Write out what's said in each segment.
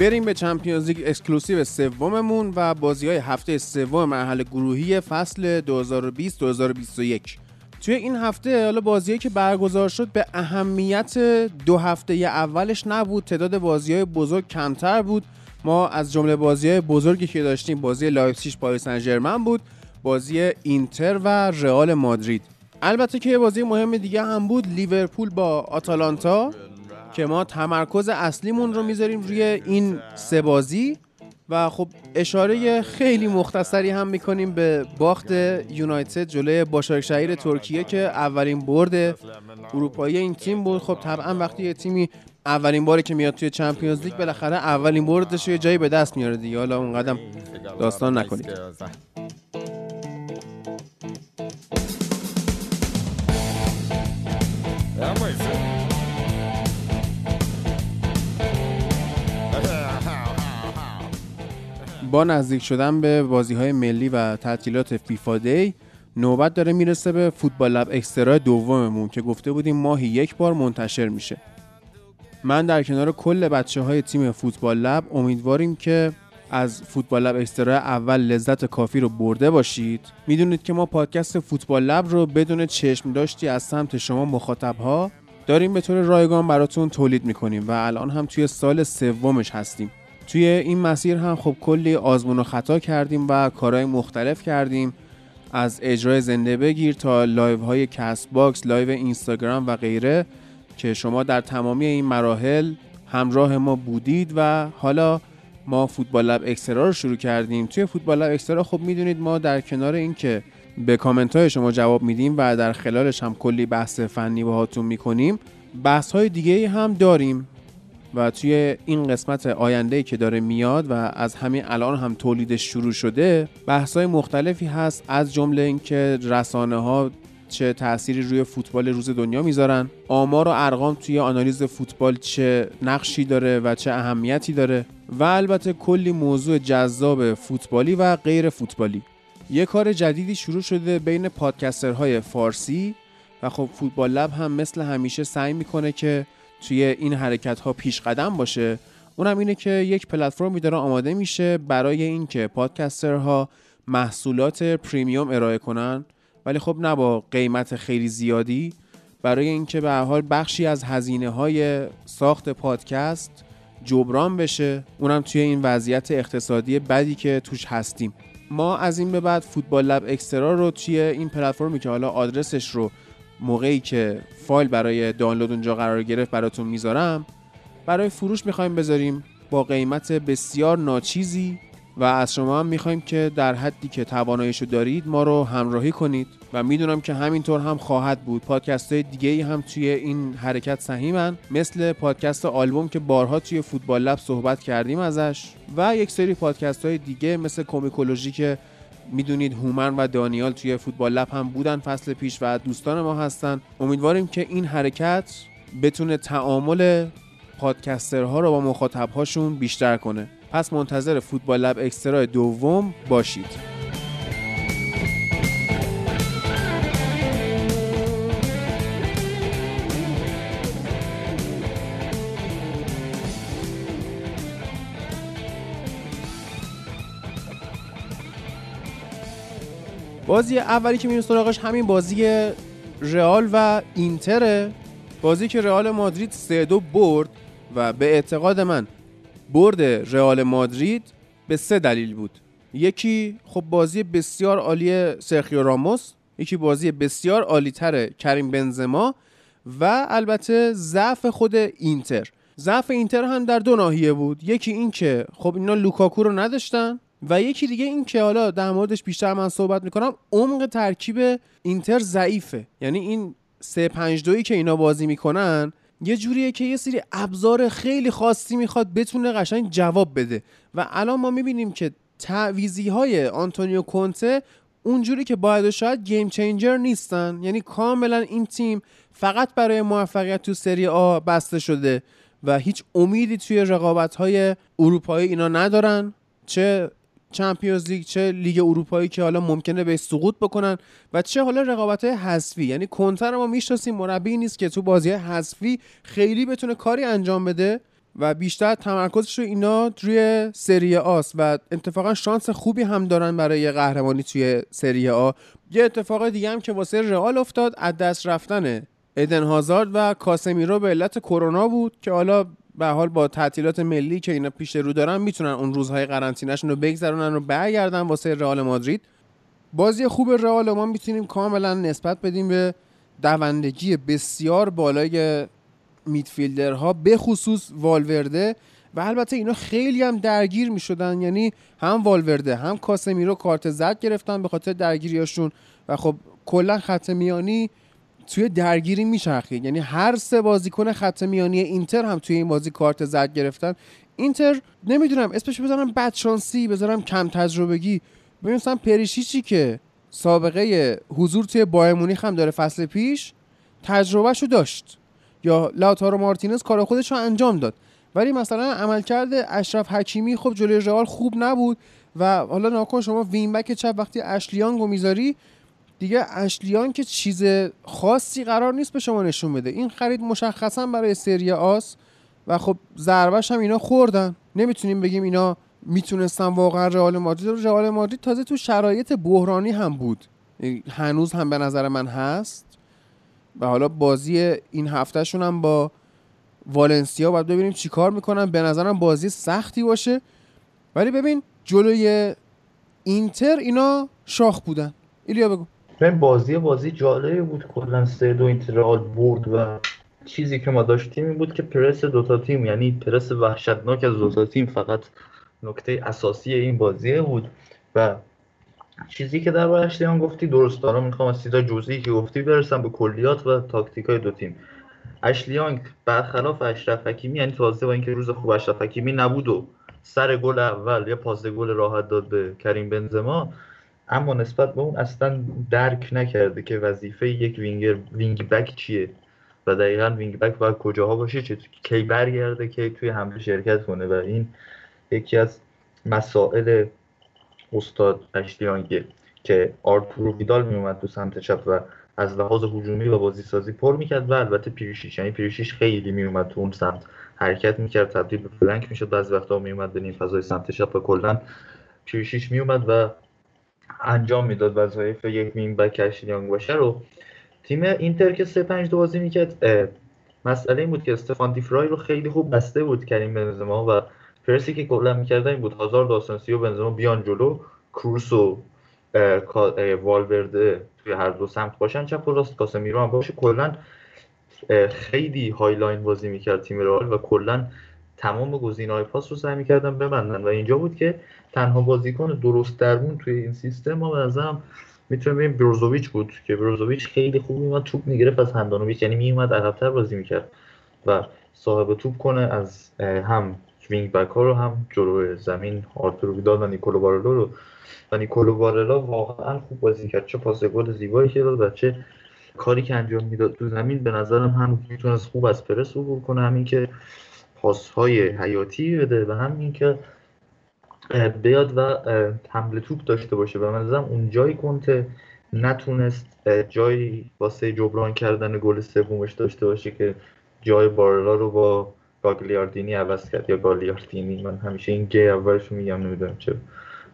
بریم به Champions League exclusive سوممون و بازی های هفته سوم مرحله گروهی فصل 2020-2021 توی این هفته حالا بازیایی که برگزار شد به اهمیت دو هفته اولش نبود تعداد بازی های بزرگ کمتر بود. ما از جمله بازی های بزرگی که داشتیم بازی لایپزیگ پاریس سن بود بازی اینتر و رئال مادرید. البته که یه بازی مهم دیگه هم بود لیورپول با آتالانتا. که ما تمرکز اصلیمون رو می‌ذاریم روی این سه بازی و خب اشاره خیلی مختصری هم می‌کنیم به باخت یونایتد جلوی باشاک شهیر ترکیه که اولین برد اروپایی این تیم بود. خب طبعا وقتی یه تیمی اولین باری که میاد توی چمپیونز لیگ بالاخره اولین بردش یه جایی به دست میاره دیگه. حالا اون قدم داستان نکنید با نزدیک شدن به بازی های ملی و تعطیلات فیفا دی نوبت داره می‌رسه به فوتبال لب اکسترا دوممون که گفته بودیم ماهی یک بار منتشر میشه. من در کنار کل بچه های تیم فوتبال لب امیدواریم که از فوتبال لب اکسترا اول لذت کافی رو برده باشید. می‌دونید که ما پادکست فوتبال لب رو بدون چشم داشتی از سمت شما مخاطب ها داریم به طور رایگان براتون تولید می‌کنیم و الان هم توی سال سومش هستیم. توی این مسیر هم خب کلی آزمون و خطا کردیم و کارهای مختلف کردیم. از اجرای زنده بگیر تا live های کست باکس live اینستاگرام و غیره که شما در تمامی این مراحل همراه ما بودید و حالا ما فوتبال Lab Extra رو شروع کردیم. توی فوتبال Lab Extra خب می‌دونید ما در کنار اینکه به کامنت های شما جواب میدیم و در خلالش هم کلی بحث فنی باهاتون می‌کنیم بحث های دیگه هم داریم. و توی این قسمت آینده که داره میاد و از همین الان هم تولیدش شروع شده بحث های مختلفی هست از جمله اینکه رسانه ها چه تأثیری روی فوتبال روز دنیا می‌ذارن آمار و ارقام توی آنالیز فوتبال چه نقشی داره و چه اهمیتی داره و البته کلی موضوع جذاب فوتبالی و غیر فوتبالی. یه کار جدیدی شروع شده بین پادکسترهای فارسی و خب فوتبال لب هم مثل همیشه سعی می‌کنه که توی این حرکت ها پیش قدم باشه. اونم اینه که یک پلتفرمی داره آماده میشه برای اینکه پادکسترها محصولات پریمیوم ارائه کنن. ولی خب نه با قیمت خیلی زیادی. برای اینکه به حال بخشی از هزینه های ساخت پادکست جبران بشه اونم توی این وضعیت اقتصادی بدی که توش هستیم. ما از این به بعد فوتبال لب اکسترا رو توی این پلتفرمی که حالا آدرسش رو موقعی که فایل برای دانلود اونجا قرار گرفت براتون می‌ذارم. برای فروش می‌خوایم بذاریم با قیمت بسیار ناچیزی و از شما هم می‌خوایم که در حدی که تواناییشو دارید ما رو همراهی کنید. و می‌دونم که همینطور هم خواهد بود. پادکست های دیگه هم توی این حرکت سهیمن. مثل پادکست آلبوم که بارها توی فوتبال لب صحبت کردیم ازش. و یک سری پادکست های دیگه مثل کومیکولوژی که می‌دونید هومن و دانیال توی فوتبال لب هم بودن فصل پیش و دوستان ما هستن. امیدواریم که این حرکت بتونه تعامل پادکسترها رو با مخاطبهاشون بیشتر کنه. پس منتظر فوتبال لب اکسترا دوم باشید. بازی اولی که میریم سراغش همین بازی رئال و اینتره بازی که رئال مادرید 3 دو برد و به اعتقاد من برد رئال مادرید به سه دلیل بود. یکی خب بازی بسیار عالی سرخیو راموس یکی بازی بسیار عالی تر کریم بنزما و البته ضعف خود اینتر. ضعف اینتر هم در دو ناحیه بود. یکی این که خب اینا لوکاکو رو نداشتن. و یکی دیگه این که حالا در موردش بیشتر من صحبت می‌کنم عمق ترکیب اینتر ضعیفه. یعنی این 3 5 2 که اینا بازی می‌کنن یه جوریه که یه سری ابزار خیلی خاصی می‌خواد بتونه قشنگ جواب بده. و الان ما می‌بینیم که تعویضی های آنتونیو کونته اونجوری که باید و شاید game changer نیستن. یعنی کاملا این تیم فقط برای موفقیت تو سری آ بسته شده و هیچ امیدی توی رقابت های اروپایی اینا ندارن چه چمپیونز لیگ چه لیگ اروپایی که حالا ممکنه به سقوط بکنن و چه حالا رقابت های حذفی. یعنی کنتر ما می‌شناسیم مربی نیست که تو بازی حذفی خیلی بتونه کاری انجام بده و بیشتر تمرکزش رو اینا روی سری آس و اتفاقا شانس خوبی هم دارن برای قهرمانی توی سری آ. یه اتفاق دیگه هم که واسه رئال افتاد از دست رفتن ادن هازارد و کاسمیرو به علت کرونا بود که حالا به حال با تعطیلات ملی که اینا پیش رو دارن می‌تونن اون روزهای قرنطینه‌شون رو بگذرونن و برگردن واسه رئال مادرید. بازی خوب رئال ما می‌تونیم کاملا نسبت بدیم به دوندگی بسیار بالای میدفیلدرها به خصوص والورده. و البته اینا خیلی هم درگیر می شدن یعنی هم والورده هم کاسمیرو کارت زد گرفتن به خاطر درگیریاشون و خب کلا خط میانی توی درگیری میچرخید. یعنی هر سه بازیکن خط میانی اینتر هم توی این بازی کارت زد گرفتن. اینتر نمی‌دونم اسمش بذارم بدشانسی بذارم کم تجربگی. ببین مثلا پریشیچی که؟ سابقه حضور توی بایر مونیخ هم داره فصل پیش تجربهشو داشت. یا لاتارو مارتینز کار خودش رو انجام داد. ولی مثلا عملکرد اشرف حکیمی خب جلوی رئال خوب نبود و حالا ناکن شما وینبک چپ وقتی اشلیانگو می‌ذاری دیگه اشلیان که چیز خاصی قرار نیست به شما نشون بده. این خرید مشخصا برای سری آس و خب ضربش هم اینا خوردن. نمی‌تونیم بگیم اینا می‌تونستن واقعا رئال مادرید. رئال مادرید تازه تو شرایط بحرانی هم بود. هنوز هم به نظر من هست. و حالا بازی این هفتهشون هم با والنسیا باید ببینیم چیکار می‌کنن. به نظرم بازی سختی باشه. ولی ببین جلوی اینتر اینا شاخ بودن. ایلیا بگو. این بازی بازی جالبی بود. کلا سه دو اینترال برد و چیزی که ما داشتیم این بود که پرس دوتا تیم یعنی پرس وحشتناک از دوتا تیم فقط نکته اساسی این بازی بود. و چیزی که در اشلیان گفتی درست دارم می‌خوام از چیزا جزئی که گفتی برسم به کلیات و تاکتیک های دو تیم. اشلیانگ برخلاف اشرف حکیمی یعنی تازه با اینکه روز خوب اشرف حکیمی نبود و سر گل اول یا پاس گل راحت داد به کریم بنزما اما نسبت به اون اصلا درک نکرده که وظیفه یک winger wing-back چیه و دقیقا wing-back باید کجاها باشه چه کی برگرده که توی حمله شرکت کنه و این یکی از مسائل استاد اشلی یانگه که آرتورو ویدال میومد تو سمت چپ و از لحاظ هجومی و بازی سازی پر می‌کرد و البته پریشیچ یعنی پریشیچ خیلی میومد تو اون سمت حرکت می‌کرد تبدیل به flank می‌شد بعضی وقتا میومد به نیم فضای سمت چپ و کلا پیریشیش میومد و انجام می‌داد وظایف یک wing back باشه رو. تیم اینتر که 3 5 2 بازی می‌کرد مسئله این بود که استفان دیفرای رو خیلی خوب بسته بود کریم بنزما و پرسی که کلا می‌کردن این بود هازارد آسنسیو و بنزما بیان جلو کروس و والورده توی هر دو سمت باشن چپ و راست کاسمیرو هم باشه. کلا خیلی high line بازی می‌کرد تیم رئال و کلا تمام گزینه‌های پاس رو سعی می‌کردن ببندن و اینجا بود که تنها بازیکن درست درمون توی این سیستم ما به نظرم می‌تونیم بگیم بروزوویچ بود که بروزوویچ خیلی خوب میومد توپ می‌گرفت از هندانویچ یعنی میومد عقبتر بازی می‌کرد و صاحب توپ کنه از هم wing back ها رو هم جلو زمین آرتور ویدال و نیکولو بارلا رو. و نیکولو بارلا واقعا خوب بازی کرد. چه پاس گل زیبایی که داد و چه کاری که انجام می‌داد تو زمین. به نظرم هم می‌تونه خوب از پرس عبور کنه. همین که پاس های حیاتی بده و همین که بیاد و حمله توپ داشته باشه. و من اون جایی کنته نتونست جایی واسه جبران کردن گل سومش داشته باشه که جای بارلا رو با گاگلیاردینی عوض کرد. یا گالیاردینی من همیشه این گی اولش میگم نمی‌دونم چه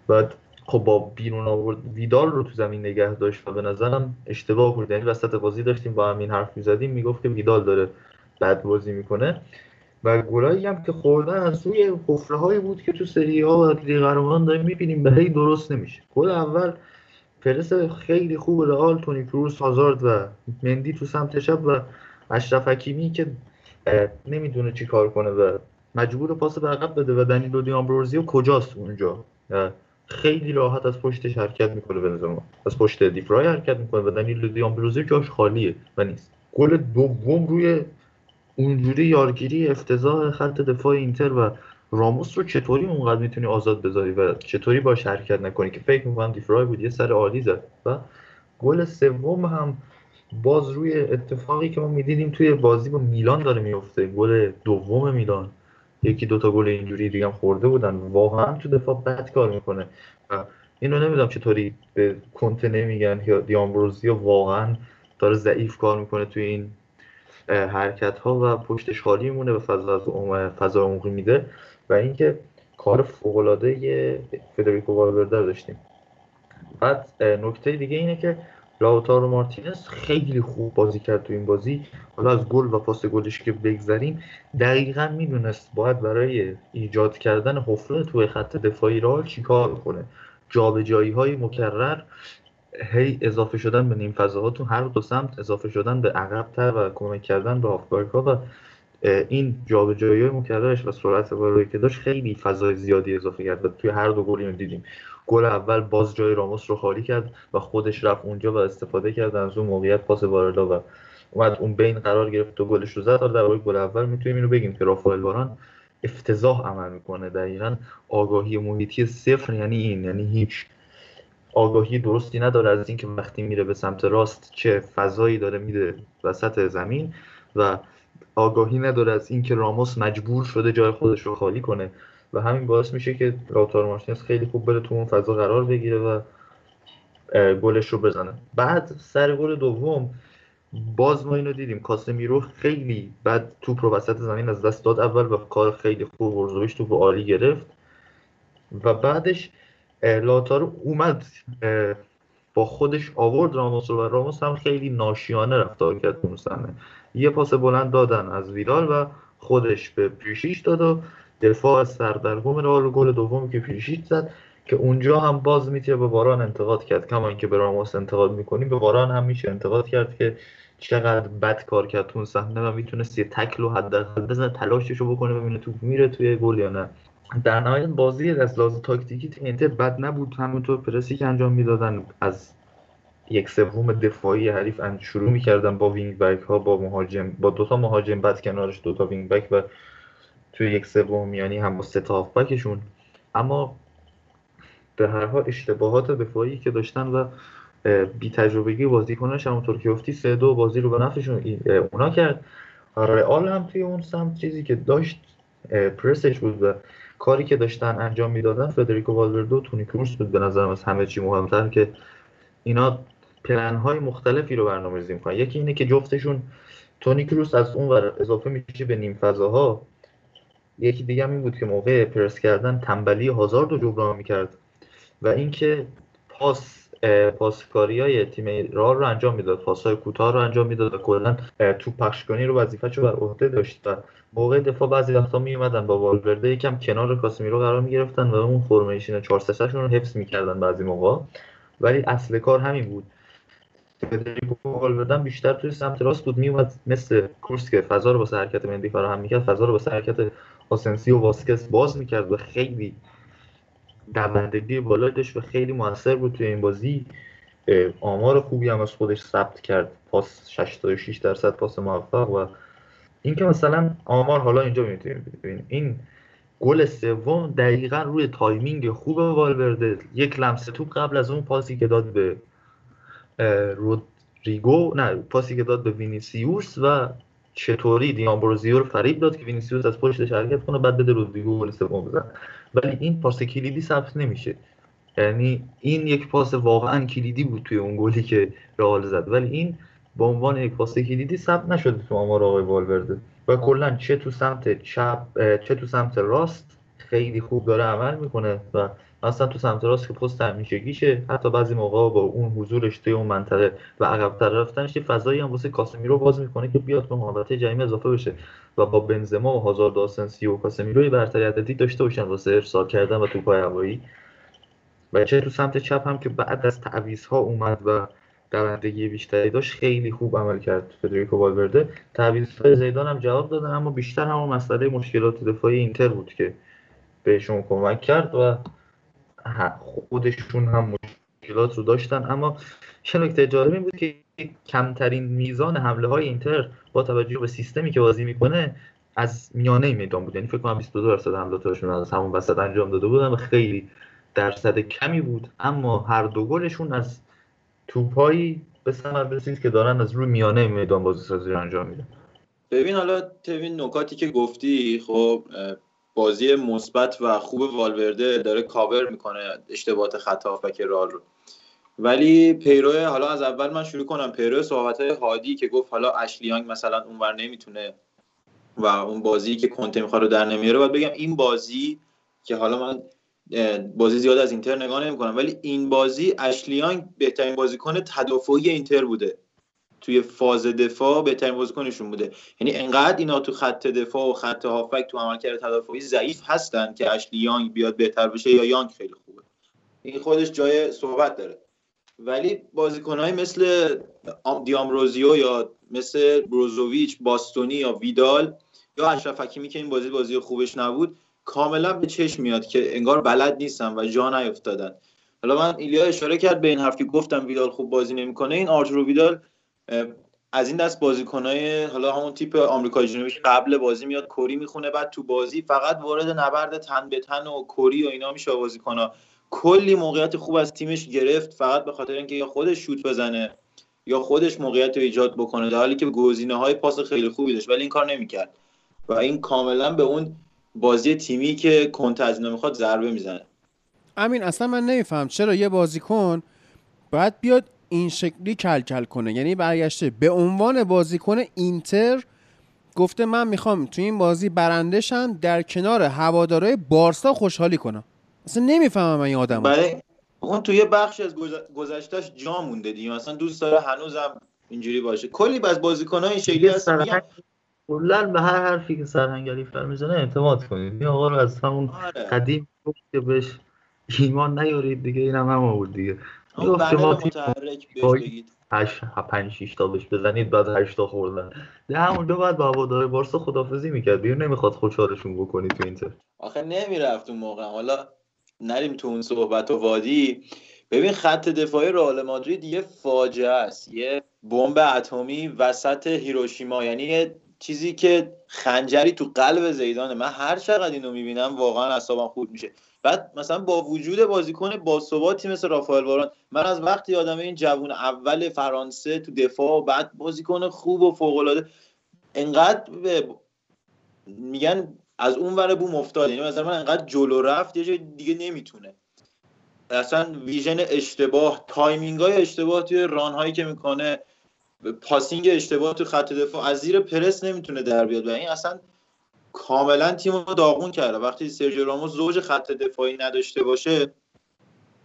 بعد خب با بیرون آورد ویدال رو تو زمین نگه داشت و به نظرم اشتباه بود. یعنی وسط بازی داشتیم با همین حرف می‌زدیم می‌گفت که ویدال داره بد بازی می‌کنه. و گلایی هم که خوردن از روی حفره هایی بود که تو سری ها و لیگ قهرمانان داریم می‌بینیم به هی درست نمیشه. گل اول پرس خیلی خوب رئال تونی کروس هازارد و مندی تو سمت شب و اشرف حکیمی که نمی‌دونه چی کار کنه و مجبور پاس به عقب بده و دنیلو دیامبروزیو کجاست اونجا؟ خیلی راحت از پشتش حرکت می‌کنه بنزما از پشت دیفرای حرکت می‌کنه و دنیلو دیامبروزیو جاش خالیه و نیست. گل دوم روی اونجوری یارگیری افتضاح خط دفاع اینتر و راموس رو چطوری اونقدر می‌تونی آزاد بذاری و چطوری باش حرکت نکنی که فکر می‌کنم دیفرای بود یه سر عالی زد و گل سوم هم باز روی اتفاقی که ما می‌دیدیم توی بازی با میلان داره میفته گل دوم میلان. یکی دوتا گل اینجوری دیگه هم خورده بودن. واقعا تو دفاع بد کار می‌کنه و اینو نمی‌دونم چطوری به کنته نمیگن یا دیامبروزی واقعا داره ضعیف کار می‌کنه توی این حرکت ها و پشتش خالی میمونه و فضا فضا عمقی میده و اینکه کار فوق العاده فدریکو والورده داشتیم. بعد نکته دیگه اینه که لاوتارو مارتینز خیلی خوب بازی کرد تو این بازی. حالا از گل و پاس گلش که بگذریم دقیقا می‌دونست باید برای ایجاد کردن حفره توی خط دفاعی را چیکار کنه. جابجایی های مکرر هی اضافه شدن به نیم فضاها تو هر دو سمت اضافه شدن به عقبتر و کمک کردن به هافبک ها و این جابجایی های مکررش و سرعت وارایی که داشت خیلی فضای زیادی اضافه کرد و توی هر دو گلی دیدیم. گل اول باز جای راموس رو خالی کرد و خودش رفت اونجا و استفاده کرد از اون موقعیت پاس وارلا و اومد اون بین قرار گرفت و گلش رو زد. در گل اول می‌تونیم اینو بگیم که رافائل واران افتضاح عمل می‌کنه. دقیقا آگاهی محیطی صفر یعنی این یعنی هیچ. آگاهی درستی نداره از اینکه وقتی میره به سمت راست چه فضایی داره میده وسط زمین و آگاهی نداره از اینکه راموس مجبور شده جای خودش رو خالی کنه. و همین باعث میشه که لاتارو مارتینز خیلی خوب بره تو اون فضا قرار بگیره و گلش رو بزنه. بعد سر گل دوم باز ما اینو دیدیم. کاسمیرو خیلی بعد توپ رو وسط زمین از دست داد اول و کار خیلی خوب ورزویش توپ عالی گرفت. و بعدش لاتارو اومد با خودش آورد راموس رو و راموس هم خیلی ناشیانه رفتار کرد اون صحنه. یه پاس بلند دادن از ویدال و خودش به پریشیش داد و دفاع سردرگم رئال گل دوم که پیشیش زد که اونجا هم باز می‌تونه به واران انتقاد کرد. کما اینکه به راموس انتقاد می‌کنیم به واران هم میشه انتقاد کرد که چقدر بد کار کرد تو صحنه و می‌تونست یه تکل و حداقل بزنه تلاشش رو بکنه ببینه تو میره توی گل یا نه. در نهایت بازی از لحاظ تاکتیکی اینتر بد نبود. همونطور پرسی که انجام می‌دادن. از یک سوم دفاعی حریف شروع می‌کردن با wing back ها با مهاجم با دوتا مهاجم بعد کنارش دوتا wing back و توی یک سوم یعنی هم با سه بکشون اما به هر حال اشتباهات دفاعی که داشتن و بی تجربگی بازیکناش همونطور که گفتی سه دو بازی رو به نفعشون اونا کرد. رئال هم توی اون سمت چیزی که داشت پرسش بود و کاری که داشتن انجام می‌دادن فدریکو والوردو و تونی کروس بود به نظرم از همه چی مهمتر که اینا پلن های مختلفی رو برنامه‌ریزی می‌کنن. یکی اینه که جفتشون تونی کروس از اون ور اضافه میشه به نیم فضاها. یکی دیگه هم این بود که موقع پرس کردن تنبلی هازارد رو جبران می‌کرد و اینکه پاس پاسکاری های تیم رال رو انجام می‌داد پاس های کوتاه رو انجام می‌داد و کلا تو پخشگانی رو وظیفه بر عهده داشت و موقع دفاع بعضی وقتا می اومدن با والورده یکم کنار کاسمیرو قرار می گرفتن و اون فرمیشن 4 3 رو حفظ می‌کردن بعضی موقع. ولی اصل کار همین بود. والورده بیشتر توی سمت راست بود میومد مثل کروس که فضا رو واسه حرکت مندی فراهم می‌کرد فضا رو واسه حرکت آسنسیو واسکس باز می‌کرد و خیلی دوندگی بالا داشت و خیلی موثر بود توی این بازی. آمار خوبی هم از خودش ثبت کرد. پاس 66 درصد پاس موفق و اینکه مثلا آمار حالا اینجا می‌تونیم ببینیم. این گل سوم دقیقا روی timing خوب والورده. یک لمسه توپ قبل از اون پاسی که داد به رودریگو نه پاسی که داد به وینیسیوس و چطوری دیامبروزیو رو فریب داد که وینیسیوس از پشتش حرکت کنه بعد بده رودریگو گل سوم بزنه. ولی این پاس کلیدی ثبت نمیشه. یعنی این یک پاس واقعا کلیدی بود توی اون گلی که رئال زد. ولی این به عنوان یک پاس کلیدی ثبت نشده تو آمار آقای والورده. و کلا چه تو سمت چپ چه تو سمت راست خیلی خوب داره عمل می‌کنه و اصلا تو سمت راست که پست همیشگیشه حتی بعضی موقع با اون حضورش توی اون منطقه و عقب‌تر رفتنش یه فضایی هم واسه کاسمیرو باز می‌کنه که بیاد به محوطه جریمه اضافه بشه و با بنزما و هازارد آسنسی و کاسمیرو برتری عددی داشته باشن واسه ارسال کردن و توپای هوایی. و چه تو سمت چپ هم که بعد از ها اومد و دوندگی بیشتری داشت خیلی خوب عمل کرد فدریکو والورده. تعویض‌های زیدان هم جواب دادن اما بیشتر همون مسئله مشکلات دفاعی اینتر بود که بهشون کمک کرد و خودشون هم مشکلات رو داشتن. اما چه نکته جالب این بود که کمترین میزان حمله های اینتر با توجه به سیستمی که بازی می‌کنه از میانه میدان بود. یعنی فکر کنم 22 درصد حملاتشون از همون وسط انجام داده بودن و خیلی درصد کمی بود. اما هر دو گلشون از توپایی به ثمر رسید که دارن از روی میانه میدان بازی سازی انجام میدن. ببین حالا توین نکاتی که گفتی خب بازی مثبت و خوب والورده داره کاور می‌کنه اشتباهات خط هافبک رال رو. ولی پیرو حالا از اول من شروع کنم. پیرو صحبت های هادی که گفت حالا اشلیانگ مثلا اونور نمی‌تونه و اون بازی که کنته می‌خواد رو در نمیاره. باید بگم این بازی که حالا من بازی زیاد از اینتر نگاه نمی‌کنم ولی این بازی اشلیانگ بهترین بازیکن تدافعی اینتر بوده. توی فاز دفاع بهترین بازیکنشون بوده. یعنی انقدر اینا تو خط دفاع و خط هافک تو عملکرد تدافعی ضعیف هستن که اشلی یانگ بیاد بهتر بشه یا یانگ خیلی خوبه. این خودش جای صحبت داره. ولی بازیکنهایی مثل دیامروزیو یا مثل بروزوویچ باستونی یا ویدال یا اشرف حکیمی که این بازی بازی خوبش نبود کاملا به چشم میاد که انگار بلد نیستن و جا نیفتادن. حالا من ایلیا اشاره کرد به این حرف که گفتم ویدال خوب بازی نمی‌کنه. این آرتورو ویدال از این دست بازیکنای حالا همون تیپ آمریکای جنوبی قبل بازی میاد کری می‌خونه بعد تو بازی فقط وارد نبرد تن به تن و کری و اینا میشه بازیکنها. کلی موقعیت خوب از تیمش گرفت فقط به خاطر اینکه یا خودش شوت بزنه یا خودش موقعیت رو ایجاد بکنه در حالی که گزینه های پاس خیلی خوبی داشت ولی این کار نمی‌کرد. و این کاملا به اون بازی تیمی که کنت از می‌خواد ضربه می‌زنه. امین اصلا من نمیفهم چرا یه بازیکن باید بیاد این شکلی کل کل کنه. یعنی برگشته به عنوان بازیکن اینتر گفته من می‌خوام تو این بازی برندشم در کنار هوادارای بارسا خوشحالی کنم. اصلا نمی‌فهمم این آدم برای اون توی بخش از گذشتهش جا مونده دیگه. مثلا دوست داره هنوزم اینجوری باشه. کلی از بازیکن‌ها این شکلی هستن. کلا به هر حرفی که سرهنگ علیفر می‌زنه اعتماد کنید. این آقا رو از همون آره. قدیم گفت که بهش ایمان نیارید دیگه اینم هم بود دیگه. گفت شما متحرک بگید. 8 5 6 تا بهش بزنید بعد 8 تا خوردن. ده همونجا بعد با هوادار بارسا خدافظی می‌کرد. بیر نمی‌خواد خوشحالشون بکنی تو اینتر. آخه نمی‌رفت اون موقع. حالا نریم تو اون صحبت و وادی. ببین خط دفاعی رئال مادرید یه فاجعه است. یه بمب اتمی وسط هیروشیما. یعنی یه چیزی که خنجری تو قلب زیدانه. من هر چقدر اینو می‌بینم واقعا اعصابم خورد میشه. بعد مثلا با وجود بازیکن با ثباتی مثل رافائل واران من از وقتی آدم این جوون اول فرانسه تو دفاع بعد بازیکن خوب و فوق العاده انقدر میگن از اون ور بوم افتاد یعنی مثلا من انقدر جلو رفت یه دیگه نمی‌تونه. اصلا vision اشتباه timing های اشتباه توی run هایی که می‌کنه passing اشتباه تو خط دفاع از زیر پرس نمی‌تونه در بیاد. و این اصلا کاملا تیم رو داغون کرده. وقتی سرجیو راموس زوج خط دفاعی نداشته باشه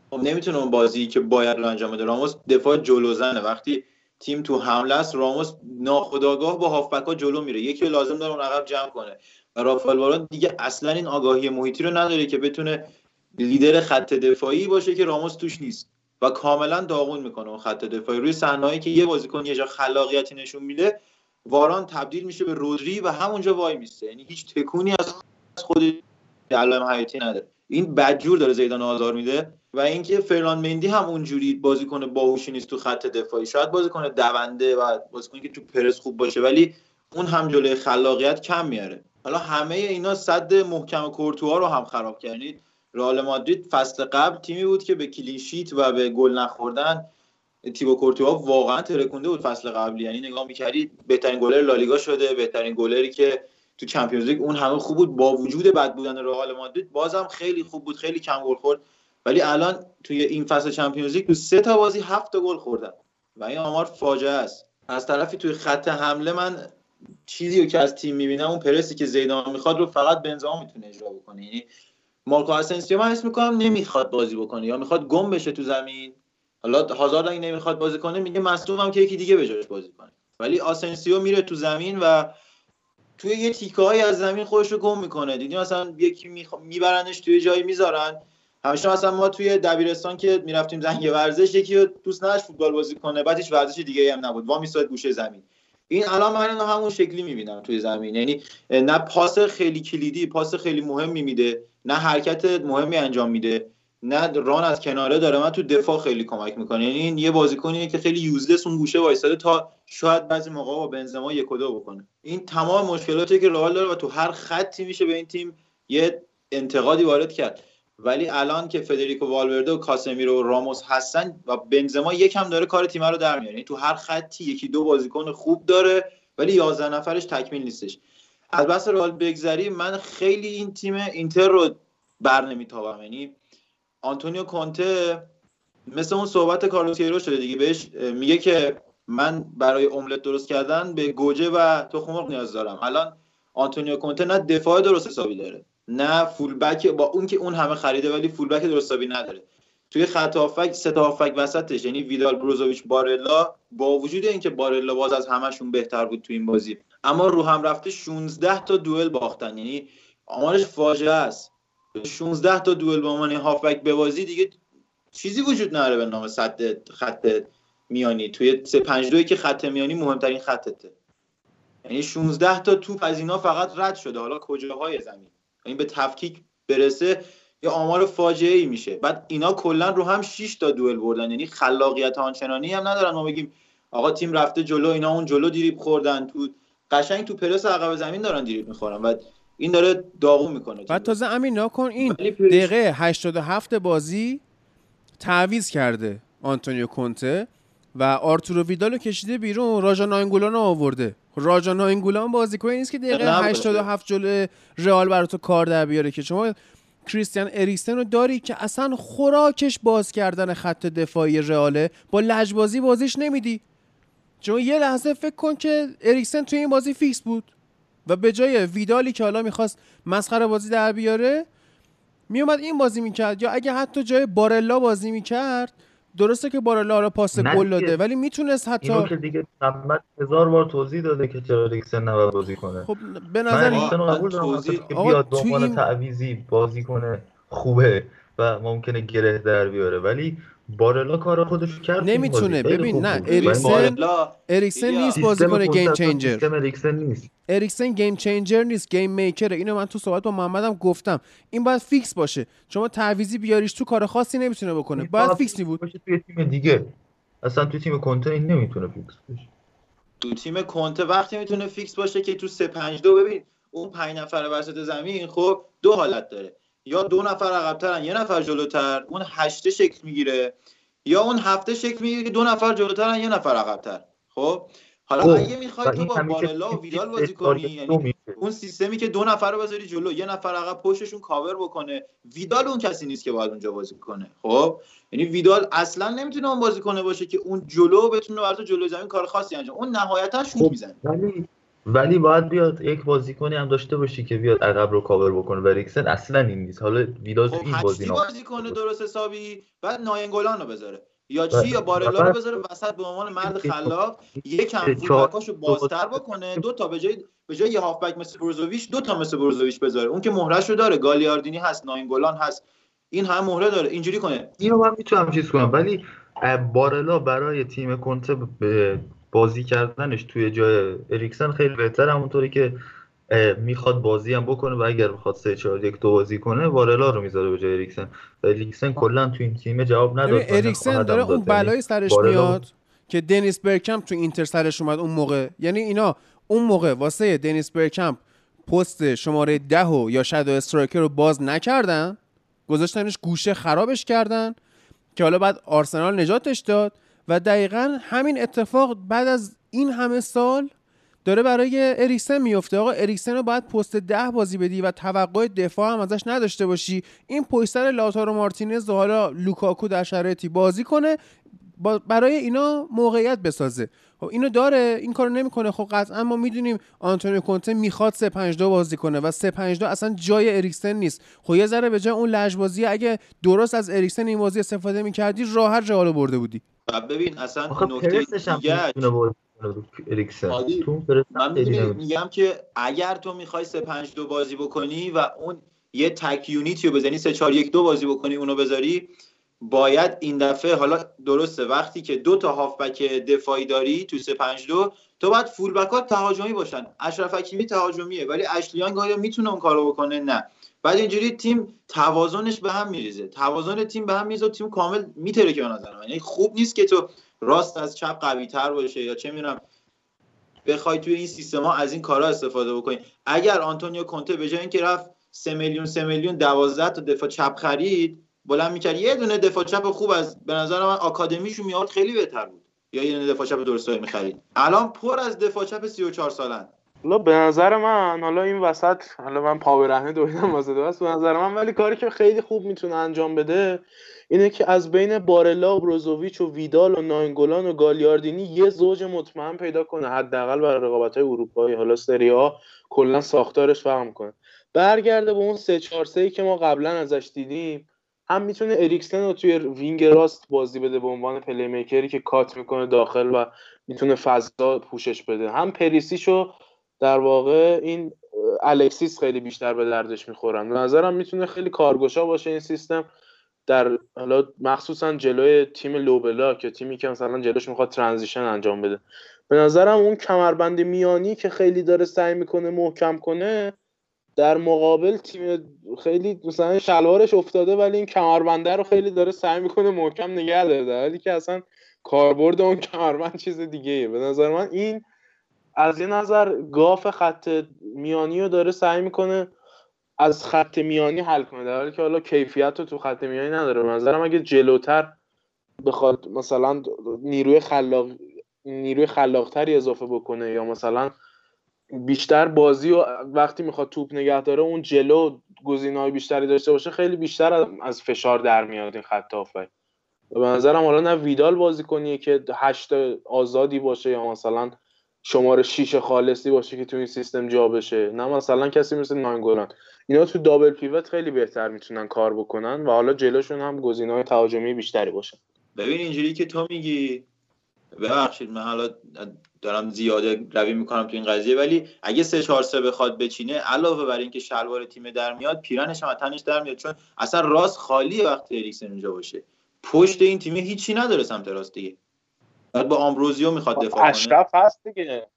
خب نمی‌تونه اون بازی که باید رو انجام بده. راموس دفاع جلو زنه. وقتی تیم تو حمله است راموس ناخداگاه با هافبک جلو میره. یکی لازم داره اون عقب جمع کنه. و رافائل واران دیگه اصلا این آگاهی محیطی رو نداره که بتونه لیدر خط دفاعی باشه که راموس توش نیست. و کاملا داغون می‌کنه اون خط دفاعی. روی صحنه‌ای که یه بازیکن یه جا خلاقیتی نشون میده واران تبدیل میشه به رودری و همونجا وای میسته. یعنی هیچ تکونی از خود علائم حیاتی نداره. این بدجور داره زیدان آزار میده و اینکه فرلان مندی هم اونجوری بازیکن باهوشی نیست تو خط دفاعی. شاید بازیکن دونده و بازیکنی که تو پرس خوب باشه ولی اون هم جلوی خلاقیت کم میاره. حالا همه اینا صد محکم کورتوا رو هم خراب کردید. رئال مادرید فصل قبل تیمی بود که به کلینشیت و به گل نخوردن تیبو کورتوا واقعا ترکونده بود فصل قبلی. یعنی نگاه می‌کردی بهترین گلر لالیگا شده بهترین گلری که تو Champions League اون همه خوب بود. با وجود بد بودن رئال مادرید بازم خیلی خوب بود خیلی کم گل خورد. ولی الان توی این فصل Champions League تو سه تا بازی هفت گل خوردن. و این آمار فاجعه است. از طرفی توی خط حمله من چیزی رو که از تیم می‌بینم اون پرسی که زیدان می‌خواد رو فقط بنزما می‌تونه اجرا بکنه. یعنی مارکو اسنسیو من حس می‌کنم نمی‌خواد بازی بکنه یا می‌خواد گم بشه تو زمین. حالا هازارد اگه نمی‌خواد بازی کنه میگه مصدومم که یکی دیگه به جاش بازی کنه. ولی آسنسیو میره تو زمین و توی یه تیکه های از زمین خودش رو گم می‌کنه. دیدی مثلا یکی میخ... میبرنش توی جایی می‌ذارن. همیشه مثلا ما توی دبیرستان که می‌رفتیم زنگ ورزش یکی دوست نداشت فوتبال بازی کنه بعد هیچ ورزش دیگه هم نبود. وا میساد گوشه زمین. این الان من اینو همون شکلی می‌بینم توی زمین. یعنی نه پاس خیلی کلیدی پاس خیلی مهمی میده نه حرکت مهمی انجام میده. نه ران از کناره داره. من تو دفاع خیلی کمک می‌کنه. یعنی این یه بازیکنیه که خیلی یوزلس اون گوشه وایساده تا شاید بعضی موقع با بنزما یک و دو بکنه. این تمام مشکلاتی که رئال داره و تو هر خطی میشه به این تیم یه انتقادی وارد کرد. ولی الان که فدریکو والورده و کاسمیرو و راموس هستن و بنزما یکم داره کار تیم رو در میاره. یعنی تو هر خطی یکی دو بازیکن خوب داره ولی 11 نفرش تکمیل نیستش. از بس رئال بگذری من خیلی این تیم اینتر رو بر نمیتابم. یعنی آنتونیو کونته مثل اون صحبت کارلوس کی‌روش شده دیگه. بهش میگه که من برای املت درست کردن به گوجه و تخم مرغ نیاز دارم. الان آنتونیو کونته نه دفاع درست حسابی داره نه full back با اون که اون همه خریده ولی full back درست حسابی نداره. توی خط هافبک سه تا هافبک وسطش یعنی ویدال بروزوویچ بارلا با وجود اینکه بارلا باز از همشون بهتر بود تو این بازی اما رو هم رفته 16 تا دوئل باختن. یعنی آمارش فاجعه است. 16 تا دوئل با عنوان هافبک بازی دیگه چیزی وجود نداره به نام صد خط میانی. توی 3 5 2 که خط میانی مهمترین خطته. یعنی 16 تا توپ از اینا فقط رد شده. حالا کجاهای زمین؟ این به تفکیک برسه یه آمار فاجعه ای میشه. بعد اینا کلا رو هم 6 تا دوئل بردن. یعنی خلاقیت آنچنانی هم ندارن. ما بگیم آقا تیم رفته جلو اینا اون جلو دیریب خوردن. تو قشنگ تو پرس عقب زمین دارن دیریب می‌خورن. و این داره داغون می‌کنه بعد تازه امین ناکن این دقیقه 87 بازی تعویز کرده آنتونیو کونته و آرتورو ویدالو کشیده بیرون. راجا ناینگولان آورده. راجا ناینگولان بازیکنی نیست که دقیقه 87 جلو رئال براتو کار در بیاره که شما کریستیان اریکسن رو داری که اصلا خوراکش باز کردن خط دفاعی رئاله. با لجبازی بازیش نمیدی. چون یه لحظه فکر کن که اریکسن توی این بازی فیکس بود. و به جای ویدالی که حالا می‌خواست مسخره بازی در بیاره میومد این بازی می‌کرد. یا اگه حتی جای بارلا بازی می‌کرد درسته که بارلا رو پاس گل داده ولی می‌تونست حتی اینو که دیگه محمد هزار بار توضیح داده که چرا ریکسن نباید بازی کنه. خب به نظر من قبول دارم که بیاد به عنوان تعویزی بازی کنه خوبه و ممکنه گره در بیاره. ولی بارلا کار خودش کرد نمی‌تونه. ببین نه اریکسن اریکسن نیست بازیکن game changer اریکسن نیست. اریکسن game changer نیست game maker ه اینو من تو صحبت با محمدم گفتم. این باید فیکس باشه. شما تعویضی بیاریش تو کار خاصی نمی‌تونه بکنه. باید فیکس می بود. باشه توی تیم دیگه. اصلا تو تیم کنته این نمی‌تونه فیکس باشه. تو تیم کنته وقتی می‌تونه فیکس باشه که تو 3 5 2 ببین اون 5 نفر وسط زمین خب دو حالت داره. یا دو نفر عقبترن یه نفر جلوتر اون هشته شکل می‌گیره. یا اون هفته شکل می‌گیره که دو نفر جلوترن یه نفر عقبتر. خب؟ حالا خب. اگه می‌خوای تو با بارلا و ویدال بازی کنی یعنی اون سیستمی که دو نفر رو بذاری جلو یه نفر عقب پشتشون کاور بکنه ویدال اون کسی نیست که باید اونجا بازی کنه. خب؟ یعنی ویدال اصلا نمی‌تونه اون بازی کنه باشه که اون جلو بتونه برات جلو زمین کار خاصی انجام اون نهایتا شوت خب، می‌زنه. ولی باید بیاد یک بازیکنی هم داشته باشی که بیاد عقب رو کاور بکنه و اریکسن اصلا این نیست. حالا ویدال خب این بازی بازی کنه درست حسابی بعد ناینگولان رو بذاره. یا چی؟ یا بارلا رو بذاره وسط به عنوان مرد خلاق یکم فولبکاشو بازتر بکنه. دو تا به جای به جای یه هافبک مثل بروزوویچ دو تا مثل بروزوویچ بذاره. اون که مهرش رو داره گالیاردینی هست ناینگولان هست. این هم مهره داره. اینجوری کنه. اینو من می‌تونم چیز کنم. ولی بارلا برای تیم کنته بازی کردنش توی جای اریکسن خیلی بهتر همونطوری که می‌خواد بازی هم بکنه و اگر می‌خواد 3 4 1 2 بازی کنه بارلا رو می‌ذاره به جای اریکسن. اریکسن کلا تو این تیم جواب نداد اریکسن داره اون بلای سرش میاد که دنیس برکمپ تو اینتر سرش اومد اون موقع. یعنی اینا اون موقع واسه دنیس برکمپ پست شماره ده و یا shadow striker رو باز نکردن گذاشتنش گوشه خرابش کردن که حالا بعد آرسنال نجاتش داد. و دقیقا همین اتفاق بعد از این همه سال داره برای اریکسن میفته. آقا اریکسن رو باید پست ده بازی بدی و توقع دفاع هم ازش نداشته باشی. این پشت لاتارو مارتینز و حالا لوکاکو در شرایطی بازی کنه برای اینا موقعیت بسازه. خب اینو داره این کارو نمی‌کنه. خب قطعا ما می‌دونیم آنتونیو کونته می‌خواد 3 5 2 بازی کنه و 3 5 2 اصلا جای اریکسن نیست. خب یه ذره به جای اون لجبازی اگه درست از اریکسن این بازی استفاده می‌کردی راحت رئال برده بودی. ببین اصلا نکته دیگه من میگم که اگر تو می‌خوای 3 5 2 بازی بکنی و اون یه تک یونیتی رو بزنی 3 4 1 2 بازی بکنی اونو بذاری باید این دفعه حالا درسته وقتی که دو تا هافبک دفاعی داری تو 3 5 2 تو باید فول بک ها تهاجمی باشن. اشرف حکیمی تهاجمیه ولی اشلیان آیا می‌تونه اون کارو بکنه؟ نه. بعد اینجوری تیم توازنش به هم میریزه. توازن تیم به هم میریزه و تیم کامل میتره که به نظر من. یعنی خوب نیست که تو راست از چپ قوی تر باشه یا چه می‌دونم بخوای توی این سیستما از این کارا استفاده بکنی. اگر آنتونیو کونته به جای اینکه رفت 3 میلیون 3 میلیون 12 تا دفاع چپ خرید بلند می‌کرد. یه دونه دفاع چپ خوب از به نظر من آکادمیشون میاد خیلی بهتر بود. یا یه دونه دفاع چپ درستایی می‌خرید. الان پر از دفاع چپ 34 سالن. حالا به نظر من حالا این وسط حالا من پا برهنه دویدم واسه به نظر من ولی کاری که خیلی خوب می‌تونه انجام بده اینه که از بین بارلا و بروزوویچ و ویدال و ناینگولان و گالیاردینی یه زوج مطمئن پیدا کنه حداقل برای رقابت های اروپایی حالا سری آ کلا ساختارش فرق می‌کنه. برگرده به اون سه 4 3 که ما قبلا ازش دیدیم هم می‌تونه اریکسن رو توی wing راست بازی بده به عنوان playmaker ی که cut می‌کنه داخل و می‌تونه فضا پوشش بده. هم پریشیچو در واقع این الکسیس خیلی بیشتر به دردش می‌خورن. به نظرم می‌تونه خیلی کارگشا باشه این سیستم. در حالا مخصوصا جلوی تیم لوبلا که تیمی که مثلا جلوش می‌خواد ترانزیشن انجام بده. به نظرم اون کمربند میانی که خیلی داره سعی می‌کنه محکم کنه در مقابل تیم خیلی مثلا شلوارش افتاده ولی این کمربنده رو خیلی داره سعی می‌کنه محکم نگه داره. در حالی که اصلا کاربرد اون کمربند چیز دیگه. به نظر من این از یه نظر گاف خط میانی رو داره سعی می‌کنه از خط میانی حل کنه در حالی که حالا کیفیت رو تو خط میانی نداره. به نظرم اگه جلوتر بخواد مثلا نیروی خلاق نیروی خلاقتری اضافه بکنه یا مثلا بیشتر بازی و وقتی می‌خواد توپ نگه داره اون جلو گزینه‌های بیشتری داشته باشه خیلی بیشتر از فشار در میاد این خط هافبک به نظرم حالا نه ویدال بازی کنیه که هشت آزادی باشه یا مثلا شماره 6 خالصی باشه که تو این سیستم جا بشه. نه مثلا کسی مثل ناینگولان اینا تو دابل پیوت خیلی بهتر می‌تونن کار بکنن و حالا جلوشون هم گزینه‌های تهاجمی بیشتری باشه. ببین اینجوری که تو میگی ببخشید من حالا دارم زیاده روی می‌کنم تو این قضیه ولی اگه سه 4 3 بخواد بچینه علاوه بر اینکه شلوار تیم در میاد پیرنش هم تنش در میاد چون اصلا راست خالی وقتی اریکسن اونجا باشه. پشت این تیم هیچی نداره سمت راست دیگه. با آمبروزیو می‌خواد خب، دفاع اشرف هست دیگه.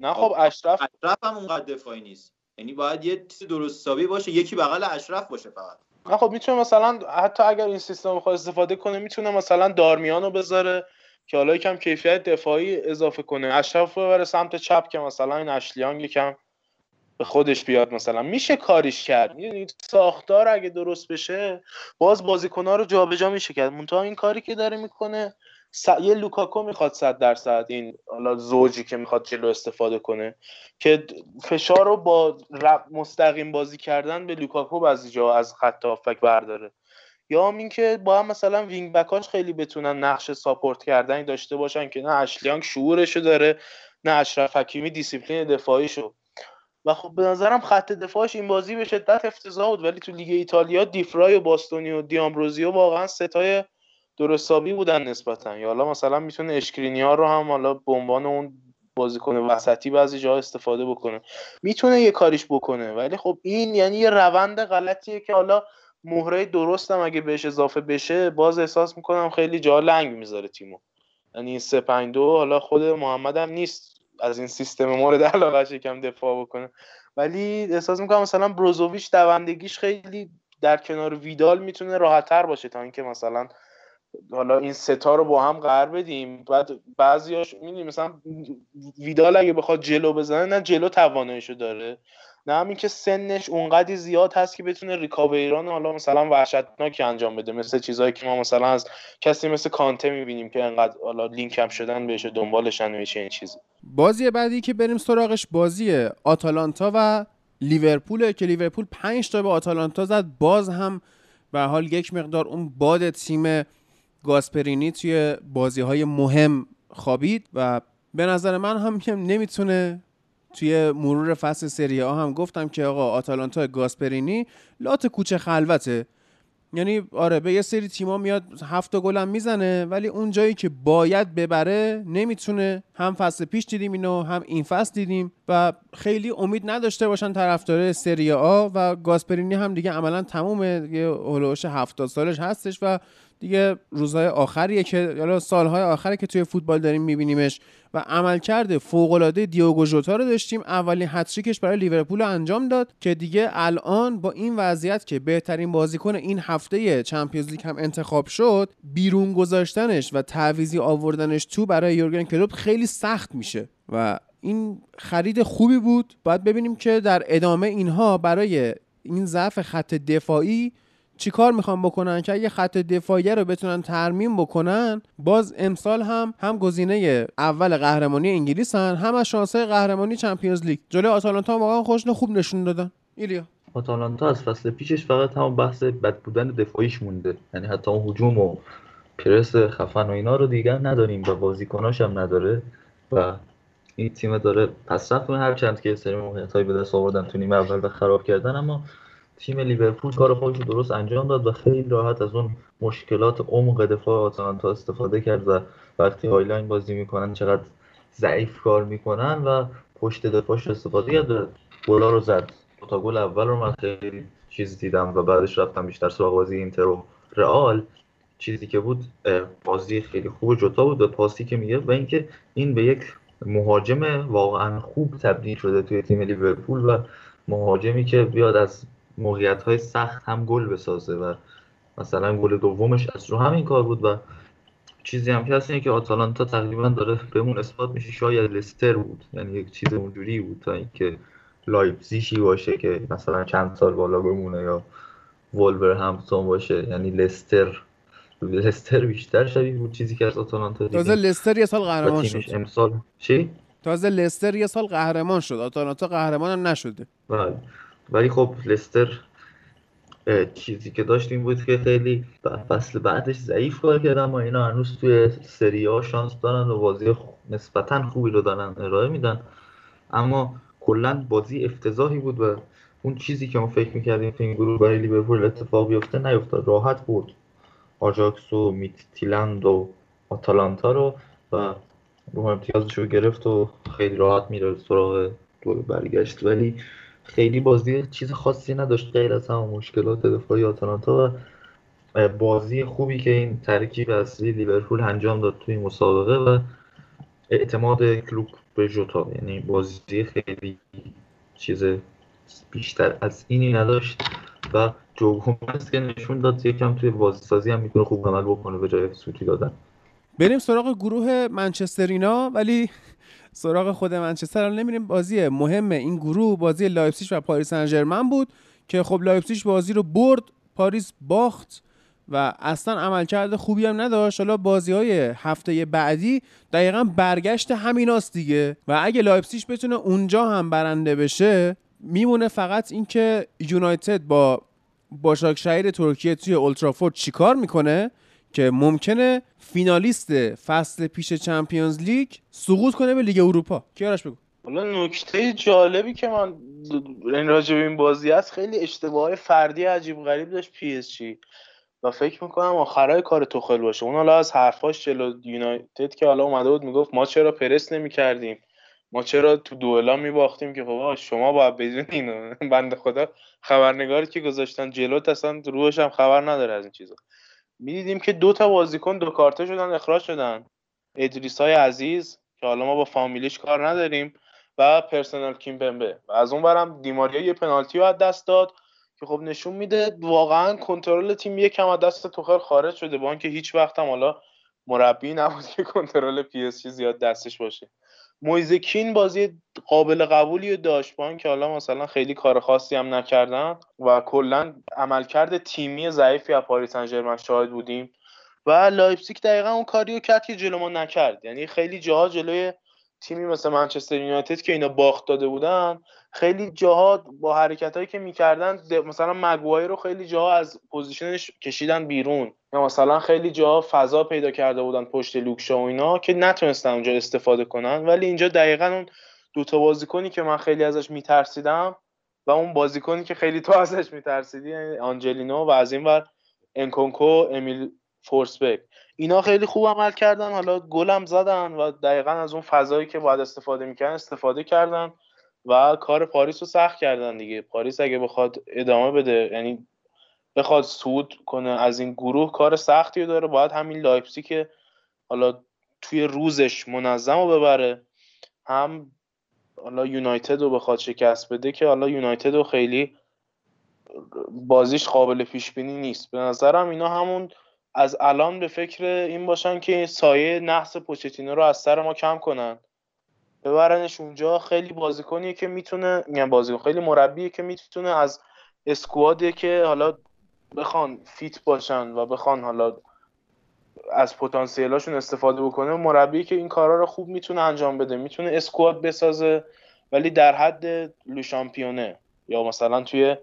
نه خب, خب، اشرف اشرف هم اونقدر دفاعی نیست. یعنی باید یه چیز درست حسابی باشه یکی بغل اشرف باشه فقط. نه خب می‌تونه مثلا حتی اگر این سیستم بخواد استفاده کنه می‌تونه مثلا دارمیانو بذاره که حالا یکم کیفیت دفاعی اضافه کنه. اشرف ببره سمت چپ که مثلا این اشلیانگ یکم به خودش بیاد مثلا. میشه کاریش کرد. می‌دونی ساختار اگه درست بشه باز بازیکن‌ها رو جابجا میشه کرد. منتها این کاری که داره می‌کنه س... یه لوکاکو می‌خواد صد درصد این حالا زوجی که می‌خواد جلو استفاده کنه که فشار رو با مستقیم بازی کردن به لوکاکو بعضی جا از خط هافبک برداره. یا هم اینکه با هم مثلا wing back اش خیلی بتونن نقش support کردن داشته باشن که نه اشلی یانگ شعورشو داره نه اشرف حکیمی دیسیپلین دفاعیشو. و خب به نظرم خط دفاعش این بازی به شدت افتضاح بود ولی تو لیگ ایتالیا دیفرای و باستونی و دامبروزیو واقعا ستای درستابی بودن نسبتا. یا حالا مثلا می‌تونه اشکرینیار رو هم حالا به عنوان اون بازیکن وسطی بعضی جا استفاده بکنه. می‌تونه یه کاریش بکنه ولی خب این یعنی یه روند غلطیه که حالا مهره درستم اگه بهش اضافه بشه باز احساس می‌کنم خیلی جا لنگ می‌ذاره تیمو. یعنی این 3 5 2 حالا خود محمد هم نیست از این سیستم مورد علاقه یکم دفاع بکنه. ولی احساس می‌کنم مثلا بروزوویچ دوندگیش خیلی در کنار ویدال می‌تونه راحتتر باشه تا اینکه مثلا حالا این ستا رو با هم قرار بدیم. بعد بعضیاش می‌دونی مثلا ویدال اگه بخواد جلو بزنه نه جلو تواناییشو داره. نه همین که سنش اونقدی زیاد هست که بتونه ریکاویران حالا مثلا وحشتناک انجام بده. مثل چیزهایی که ما مثلا از کسی مثل کانته می‌بینیم که انقدر حالا لینک هم شدن بهش دنبالشن میشه این چیزی. بازی بعدی که بریم سراغش بازی آتالانتا و لیورپول که لیورپول 5 تا به آتالانتا زد. باز هم به حال یک مقدار اون باد تیم گاسپرینی توی بازی های مهم خوابید و به نظر من هم نمی‌تونه توی مرور فصل سری ها هم گفتم که آقا آتالانتا گاسپرینی لات کوچه خلوته. یعنی آره به یه سری تیما میاد هفت گلم می‌زنه ولی اون جایی که باید ببره نمی‌تونه. هم فصل پیش دیدیم اینو هم این فصل دیدیم و خیلی امید نداشته باشن طرفدار سری آ و گاسپرینی هم دیگه عملا تموم یه هولوش 70 سالش هستش و دیگه روزهای آخریه که یا سالهای آخری که توی فوتبال داریم میبینیمش و عملکرد فوقالعاده دیوگو ژوتا رو داشتیم. اولین هتریکش برای لیورپول انجام داد که دیگه الان با این وضعیت که بهترین بازیکن این هفته چمپیونز لیگ هم انتخاب شد بیرون گذاشتنش و تعویزی آوردنش تو برای یورگن کلوپ خیلی سخت میشه و این خرید خوبی بود. باید ببینیم که در ادامه اینها برای این ضعف خط دفاعی چیکار می‌خوان بکنن که اگه خط دفاعی رو بتونن ترمیم بکنن باز امسال هم هم گزینه اول قهرمانی انگلیس هن هم از شانسه قهرمانی چمپیونز لیگ. جلوی آتالانتا واقعا خوش خوب نشون دادن. ایلیا. آتالانتا از فصل پیشش فقط هم بحث بد بودن دفاعیش مونده. یعنی حتی اون هجوم و پرس خفن و اینا رو دیگر نداریم و بازیکناش هم نداره و این تیم داره پس رفت هر چند که سری موقعیت به دست آوردن تو نیمه اول و خراب کردن اما تیم لیورپول کار خودش درست انجام داد و خیلی راحت از اون مشکلات عمق دفاع آتالانتا استفاده کرد و وقتی high line بازی می‌کنن چقدر ضعیف کار می‌کنن و پشت دفاعش استفاده کرد گلا رو زد. تا گل اول رو من خیلی چیز دیدم و بعدش رفتم بیشتر سراغ بازی اینتر و رئال. چیزی که بود بازی خیلی خوب جوتا بود و پاسی که میده و اینکه این به یک مهاجم واقعا خوب تبدیل شده توی تیم لیورپول و مهاجمی که بیاد از موقعیت های سخت هم گل بسازه و مثلا گل دومش از رو همین کار بود و چیزی هم که هست اینه که آتالانتا تقریبا داره بهمون اثبات میشه شاید لستر بود. یعنی یک چیز اونجوری بود تا اینکه لایپزیگی باشه که مثلا چند سال بالا بمونه یا وولورهمپتون باشه. یعنی لستر لستر بیشتر شبیه بود چیزی که از آتالانتا تازه لستر یه سال قهرمان شد. امسال چی؟ تازه لستر یه سال قهرمان شد. آتالانتا قهرمان هم نشده. بله. ولی خب لستر چیزی که داشت این بود که خیلی فصل بعدش ضعیف کار کردن اما اینا هنوز توی سری ها شانس دارن و بازی نسبتا خوبی رو دارن ارائه میدن. اما کلا بازی افتضاحی بود و اون چیزی که ما فکر می‌کردیم تو این گروه برای لیورپول اتفاق بیفته نیفتاد. راحت بود آجاکس و میتیلند و آتالانتا رو و رو امتیازش رو گرفت و خیلی راحت میره سراغ دور برگشت. ولی خیلی بازی چیز خاصی نداشت غیر از همون مشکلات دفاعی آتالانتا و بازی خوبی که این ترکیب اصلی لیورپول انجام داد توی مسابقه و اعتماد کلوب به جوتا. یعنی بازی خیلی چیز بیشتر از اینی نداشت و جو که نشون داد یکم توی بازی سازی هم می‌تونه خوب عمل بکنه به جای سوتی دادن. بریم سراغ گروه منچسترینا ولی سراغ خود منچستر الان نمیریم. بازی مهم این گروه بازی لایپزیگ و پاریس سن بود که خب لایپزیگ بازی رو برد پاریس باخت و اصلا عملکرد خوبی هم نداشت. حالا بازی های هفته بعدی دقیقا برگشت همیناست دیگه. و اگه لایپزیگ بتونه اونجا هم برنده بشه میمونه فقط اینکه یونایتد با باشاک‌شهیر ترکیه توی اولدترافورد چیکار می‌کنه؟ که ممکنه فینالیست فصل پیش Champions League سقوط کنه به لیگ اروپا. کیارش بگو؟ حالا نکته جالبی که من این راجع به این بازی هست خیلی اشتباه فردی عجیب غریب داشت PSG. و فکر می‌کنم آخرای کار توخل باشه. اون حالا از حرفاش جلو یونایتد که حالا اومده بود می‌گفت ما چرا پرس نمی‌کردیم؟ ما چرا تو دوئلا میباختیم که خب شما باید بدونین بنده خدا خبرنگاری که گذاشتن جلو اصلا روحش هم خبر نداره از این چیزا. می‌دیدیم که دو تا بازیکن دو کارته شدن اخراج شدن. ادریس های عزیز که حالا ما با فامیلیش کار نداریم و پرسنال کیمبمبه و از اون برم دیماریا یه پنالتی رو دست داد که خب نشون میده واقعا کنترل تیم یکم از دست توخل خارج شده. با اینکه هیچ وقت هم حالا مربی نبود که کنترل پی زیاد دستش باشه. مویزکین بازی قابل قبولی داشت با که حالا مثلا خیلی کار خاصی هم نکردن و کلا عملکرد تیمی ضعیفی از پاریس سن شاهد بودیم. و لایپزیگ دقیقا اون کاریو کرد که جلو ما نکرد. یعنی خیلی جاها جلوی تیمی مثل منچستر یونایتد که اینا باخت داده بودن خیلی جاها با حرکت هایی که می‌کردن مثلا مگوای رو خیلی جاها از position ش کشیدن بیرون. یا مثلا خیلی جاها فضا پیدا کرده بودن پشت لوک شا و اینا که نتونستن اونجا استفاده کنن. ولی اینجا دقیقا اون دوتا بازیکنی که من خیلی ازش میترسیدم و اون بازیکنی که خیلی تو ازش میترسیدی آنجلینو و از این ور انکونکو امیل فورسبک. اینا خیلی خوب عمل کردن. حالا گلم زدن و دقیقا از اون فضایی که باید استفاده می‌کردن استفاده کردن. و کار پاریس رو سخت کردن دیگه. پاریس اگه بخواد ادامه بده یعنی بخواد صعود کنه از این گروه کار سختی داره. باید همین لایپزیگی که حالا توی روزش منظم رو ببره هم حالا یونایتد رو بخواد شکست بده که حالا یونایتد رو خیلی بازیش قابل پیش بینی نیست. به نظرم اینا همون از الان به فکر این باشن که سایه نحس پوچتینو رو از سر ما کم کنن. ببرنش اونجا. خیلی بازیکنیه که می‌تونه یعنی بازیکن خیلی مربیه که می‌تونه از اسکوادی که حالا بخوان فیت باشن و بخوان حالا از پتانسیلاشون استفاده بکنه مربی که این کارا رو خوب می‌تونه انجام بده. می‌تونه اسکواد بسازه ولی در حد لوشامپیونه یا مثلا توی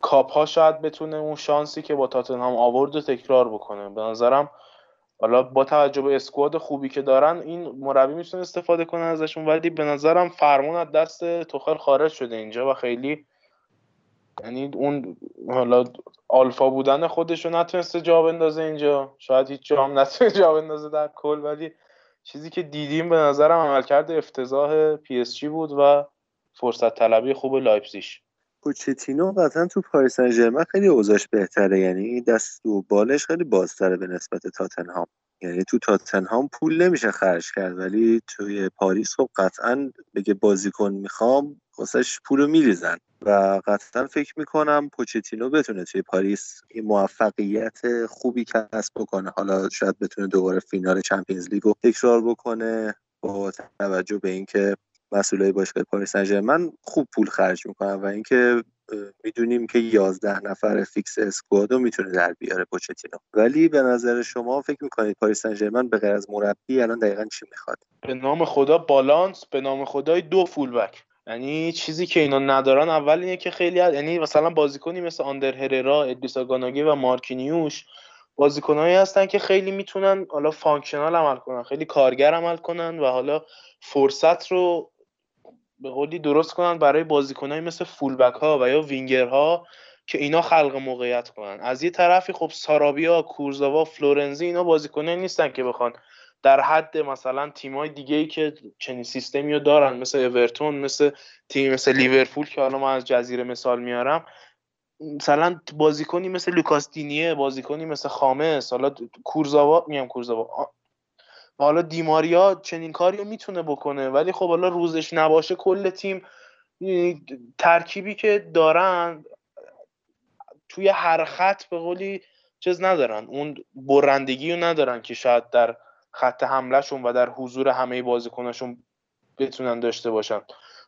کاپ ها شاید بتونه اون شانسی که با تاتنهام آورد تکرار بکنه. به نظرم حالا با توجه به اسکواد خوبی که دارن این مربی می‌تونه استفاده کنه ازشون ولی به نظرم فرمون از دست توخل خارج شده اینجا و خیلی یعنی اون حالا آلفا بودن خودش رو نتونسته جا بندازه اینجا. شاید هیچ جا هم نتونه جا بندازه در کل ولی چیزی که دیدیم به نظرم عملکرد افتضاح PSG بود و فرصت طلبی خوب لایپزیگ پوچتینو قطعا تو پاریس سن خیلی اوضاعش بهتره. یعنی دست و بالش خیلی بازتره به نسبت تاتنهام. یعنی تو تاتنهام پول نمیشه خرج کرد ولی توی پاریس خب قطعا بگه بازیکن می‌خوام واسش پولو میریزن. و قطعا فکر می‌کنم پوچتینو بتونه توی پاریس این موفقیت خوبی کسب بکنه. حالا شاید بتونه دوباره فینال Champions League رو تکرار بکنه با توجه به اینکه مسئولای باشگاه پاریس سن خوب پول خرج می‌کنن و اینکه می‌دونیم که 11 نفر فیکس squad و می‌تونه در بیاره پوچتینو. ولی به نظر شما فکر می‌کنید پاریس سن به غیر از مربی الان دقیقا چی می‌خواد؟ به نام خدا بالانس به نام خدای دو fullback یعنی چیزی که اینا ندارن اول اینه که خیلی یعنی مثلا بازیکنی مثل آندر اررا ادریسا گانا گی و مارکینیوش بازیکنهایی هستن که خیلی می‌تونن حالا functional عمل کنن خیلی کارگر عمل کنن و حالا فرصت رو به قولی درست کنن برای بازیکنهایی مثل fullback ها و یا وینگر ها که اینا خلق موقعیت کنن. از یه طرفی خب سارابیا کورزاوا فلورنزی اینا بازیکنایی نیستن که بخوان در حد مثلا تیمای دیگه ای که چنین سیستمی رو دارن مثل اورتون مثل تیم مثل لیورپول که حالا من از جزیره مثال میارم. مثلا بازیکنی مثل لوکاس دینیه بازیکنی مثل خامس حالا کورزاوا میام کورزاوا حالا دیماریا چنین کاری رو می‌تونه بکنه. ولی خب حالا روزش نباشه کل تیم ترکیبی که دارن توی هر خط به قولی چیز ندارن. اون برندگی رو ندارن که شاید در خط حملهشون و در حضور همه بازیکناشون بتونن داشته باشن.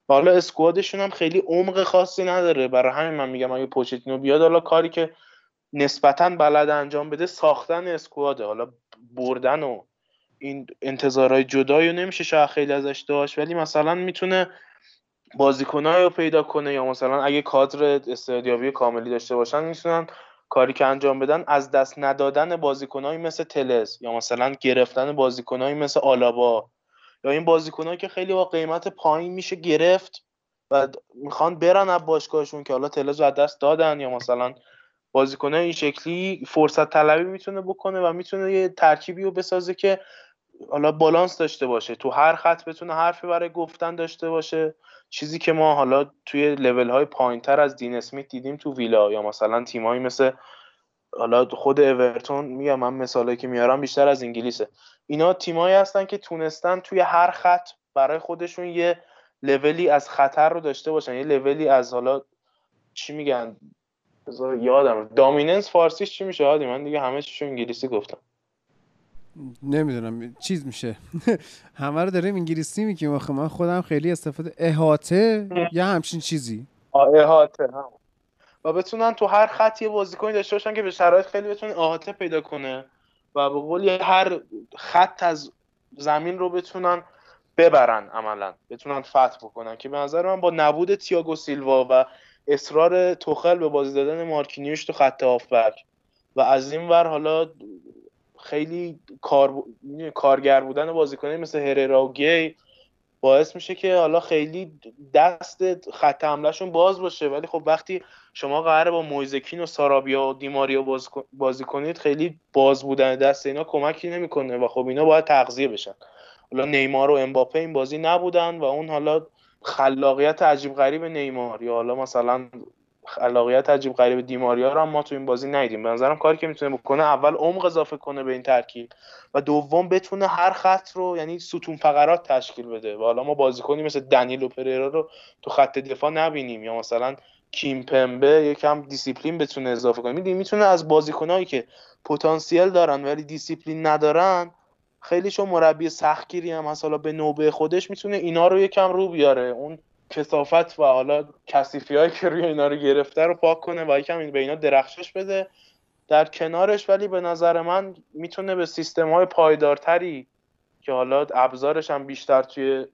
و حالا اسکوادشون هم خیلی عمق خاصی نداره. برای همین من میگم اگه پوچتینو بیاد حالا کاری که نسبتا بلد انجام بده ساختن اسکواده. حالا بردن و این انتظارهای جدایی نمیشه شاید خیلی ازش داشت ولی مثلا می‌تونه بازیکنایی رو پیدا کنه یا مثلا اگه کادر استادیابی کاملی داشته باشن می‌تونن کاری که انجام بدن از دست ندادن بازیکنایی مثل تلز یا مثلا گرفتن بازیکنایی مثل آلابا یا این بازیکنایی که خیلی با قیمت پایین میشه گرفت و می‌خوان برن از باشگاهشون که حالا تلز رو از دست دادن یا مثلا بازیکنای این شکلی فرصت طلبی می‌تونه بکنه و می‌تونه یه ترکیبی رو بسازه که حالا بالانس داشته باشه. تو هر خط بتونه حرفی برای گفتن داشته باشه. چیزی که ما حالا توی لول های پایین از دین اسمیت دیدیم تو ویلا یا مثلا تیمایی مثل حالا خود اورتون میگم من مثالی که میارم بیشتر از انگلیسه. اینا تیمایی هستن که تونستن توی هر خط برای خودشون یه لولی از خطر رو داشته باشن. یه لولی از حالا چی میگن؟ یادم دامیننس فارسیش چی میشه؟ من دیگه همه چیشو انگلیسی گفتم. نمی‌دونم چیز میشه. همه رو داریم انگلیسی میگیم آخه من خودم خیلی استفاده احاطه یا همچین چیزی؟ احاطه هم. و بتونن تو هر خط یه بازیکنی داشته باشن که به شرایط خیلی بتونه احاطه پیدا کنه و به قول هر خط از زمین رو بتونن ببرن عملا بتونن فتح بکنن. که به نظر من با نبود تییاگو سیلوا و اصرار توخل به بازی دادن مارکینیوش تو خط آفبک و از این ور حالا خیلی کار... کارگر بودن بازیکنه مثل هررا و گی باعث میشه که حالا خیلی دست خط حملهشون باز باشه. ولی خب وقتی شما قراره با مویزکین و سارابیا و دیماریا باز, بازی کنید خیلی باز بودن دست اینا کمکی نمی‌کنه و خب اینا باید تغذیه بشن. حالا نیمار و امباپه این بازی نبودن و اون حالا خلاقیت عجیب غریب نیمار یا حالا مثلا خلاقیت عجیب غریب دیماریا رو هم ما تو این بازی ندیدیم. به نظرم کاری که می‌تونه بکنه اول عمق اضافه کنه به این ترکیب و دوم بتونه هر خط رو یعنی ستون فقرات تشکیل بده. و حالا ما بازیکنی مثل دنیلو پریرا رو تو خط دفاع نبینیم یا مثلا کیمپمبه یکم دیسیپلین بتونه اضافه کنه. می‌دونی می‌تونه از بازیکنایی که پتانسیل دارن ولی دیسیپلین ندارن خیلی چون مربی سختگیری هم حالا به نوبه خودش می‌تونه اینا رو یکم رو بیاره. اون کثافت و حالا کثیفی هایی که روی اینا رو گرفته رو پاک کنه و یکم به اینا درخشش بده در کنارش ولی به نظر من می‌تونه به سیستم های پایدارتری که حالا ابزارش هم بیشتر توی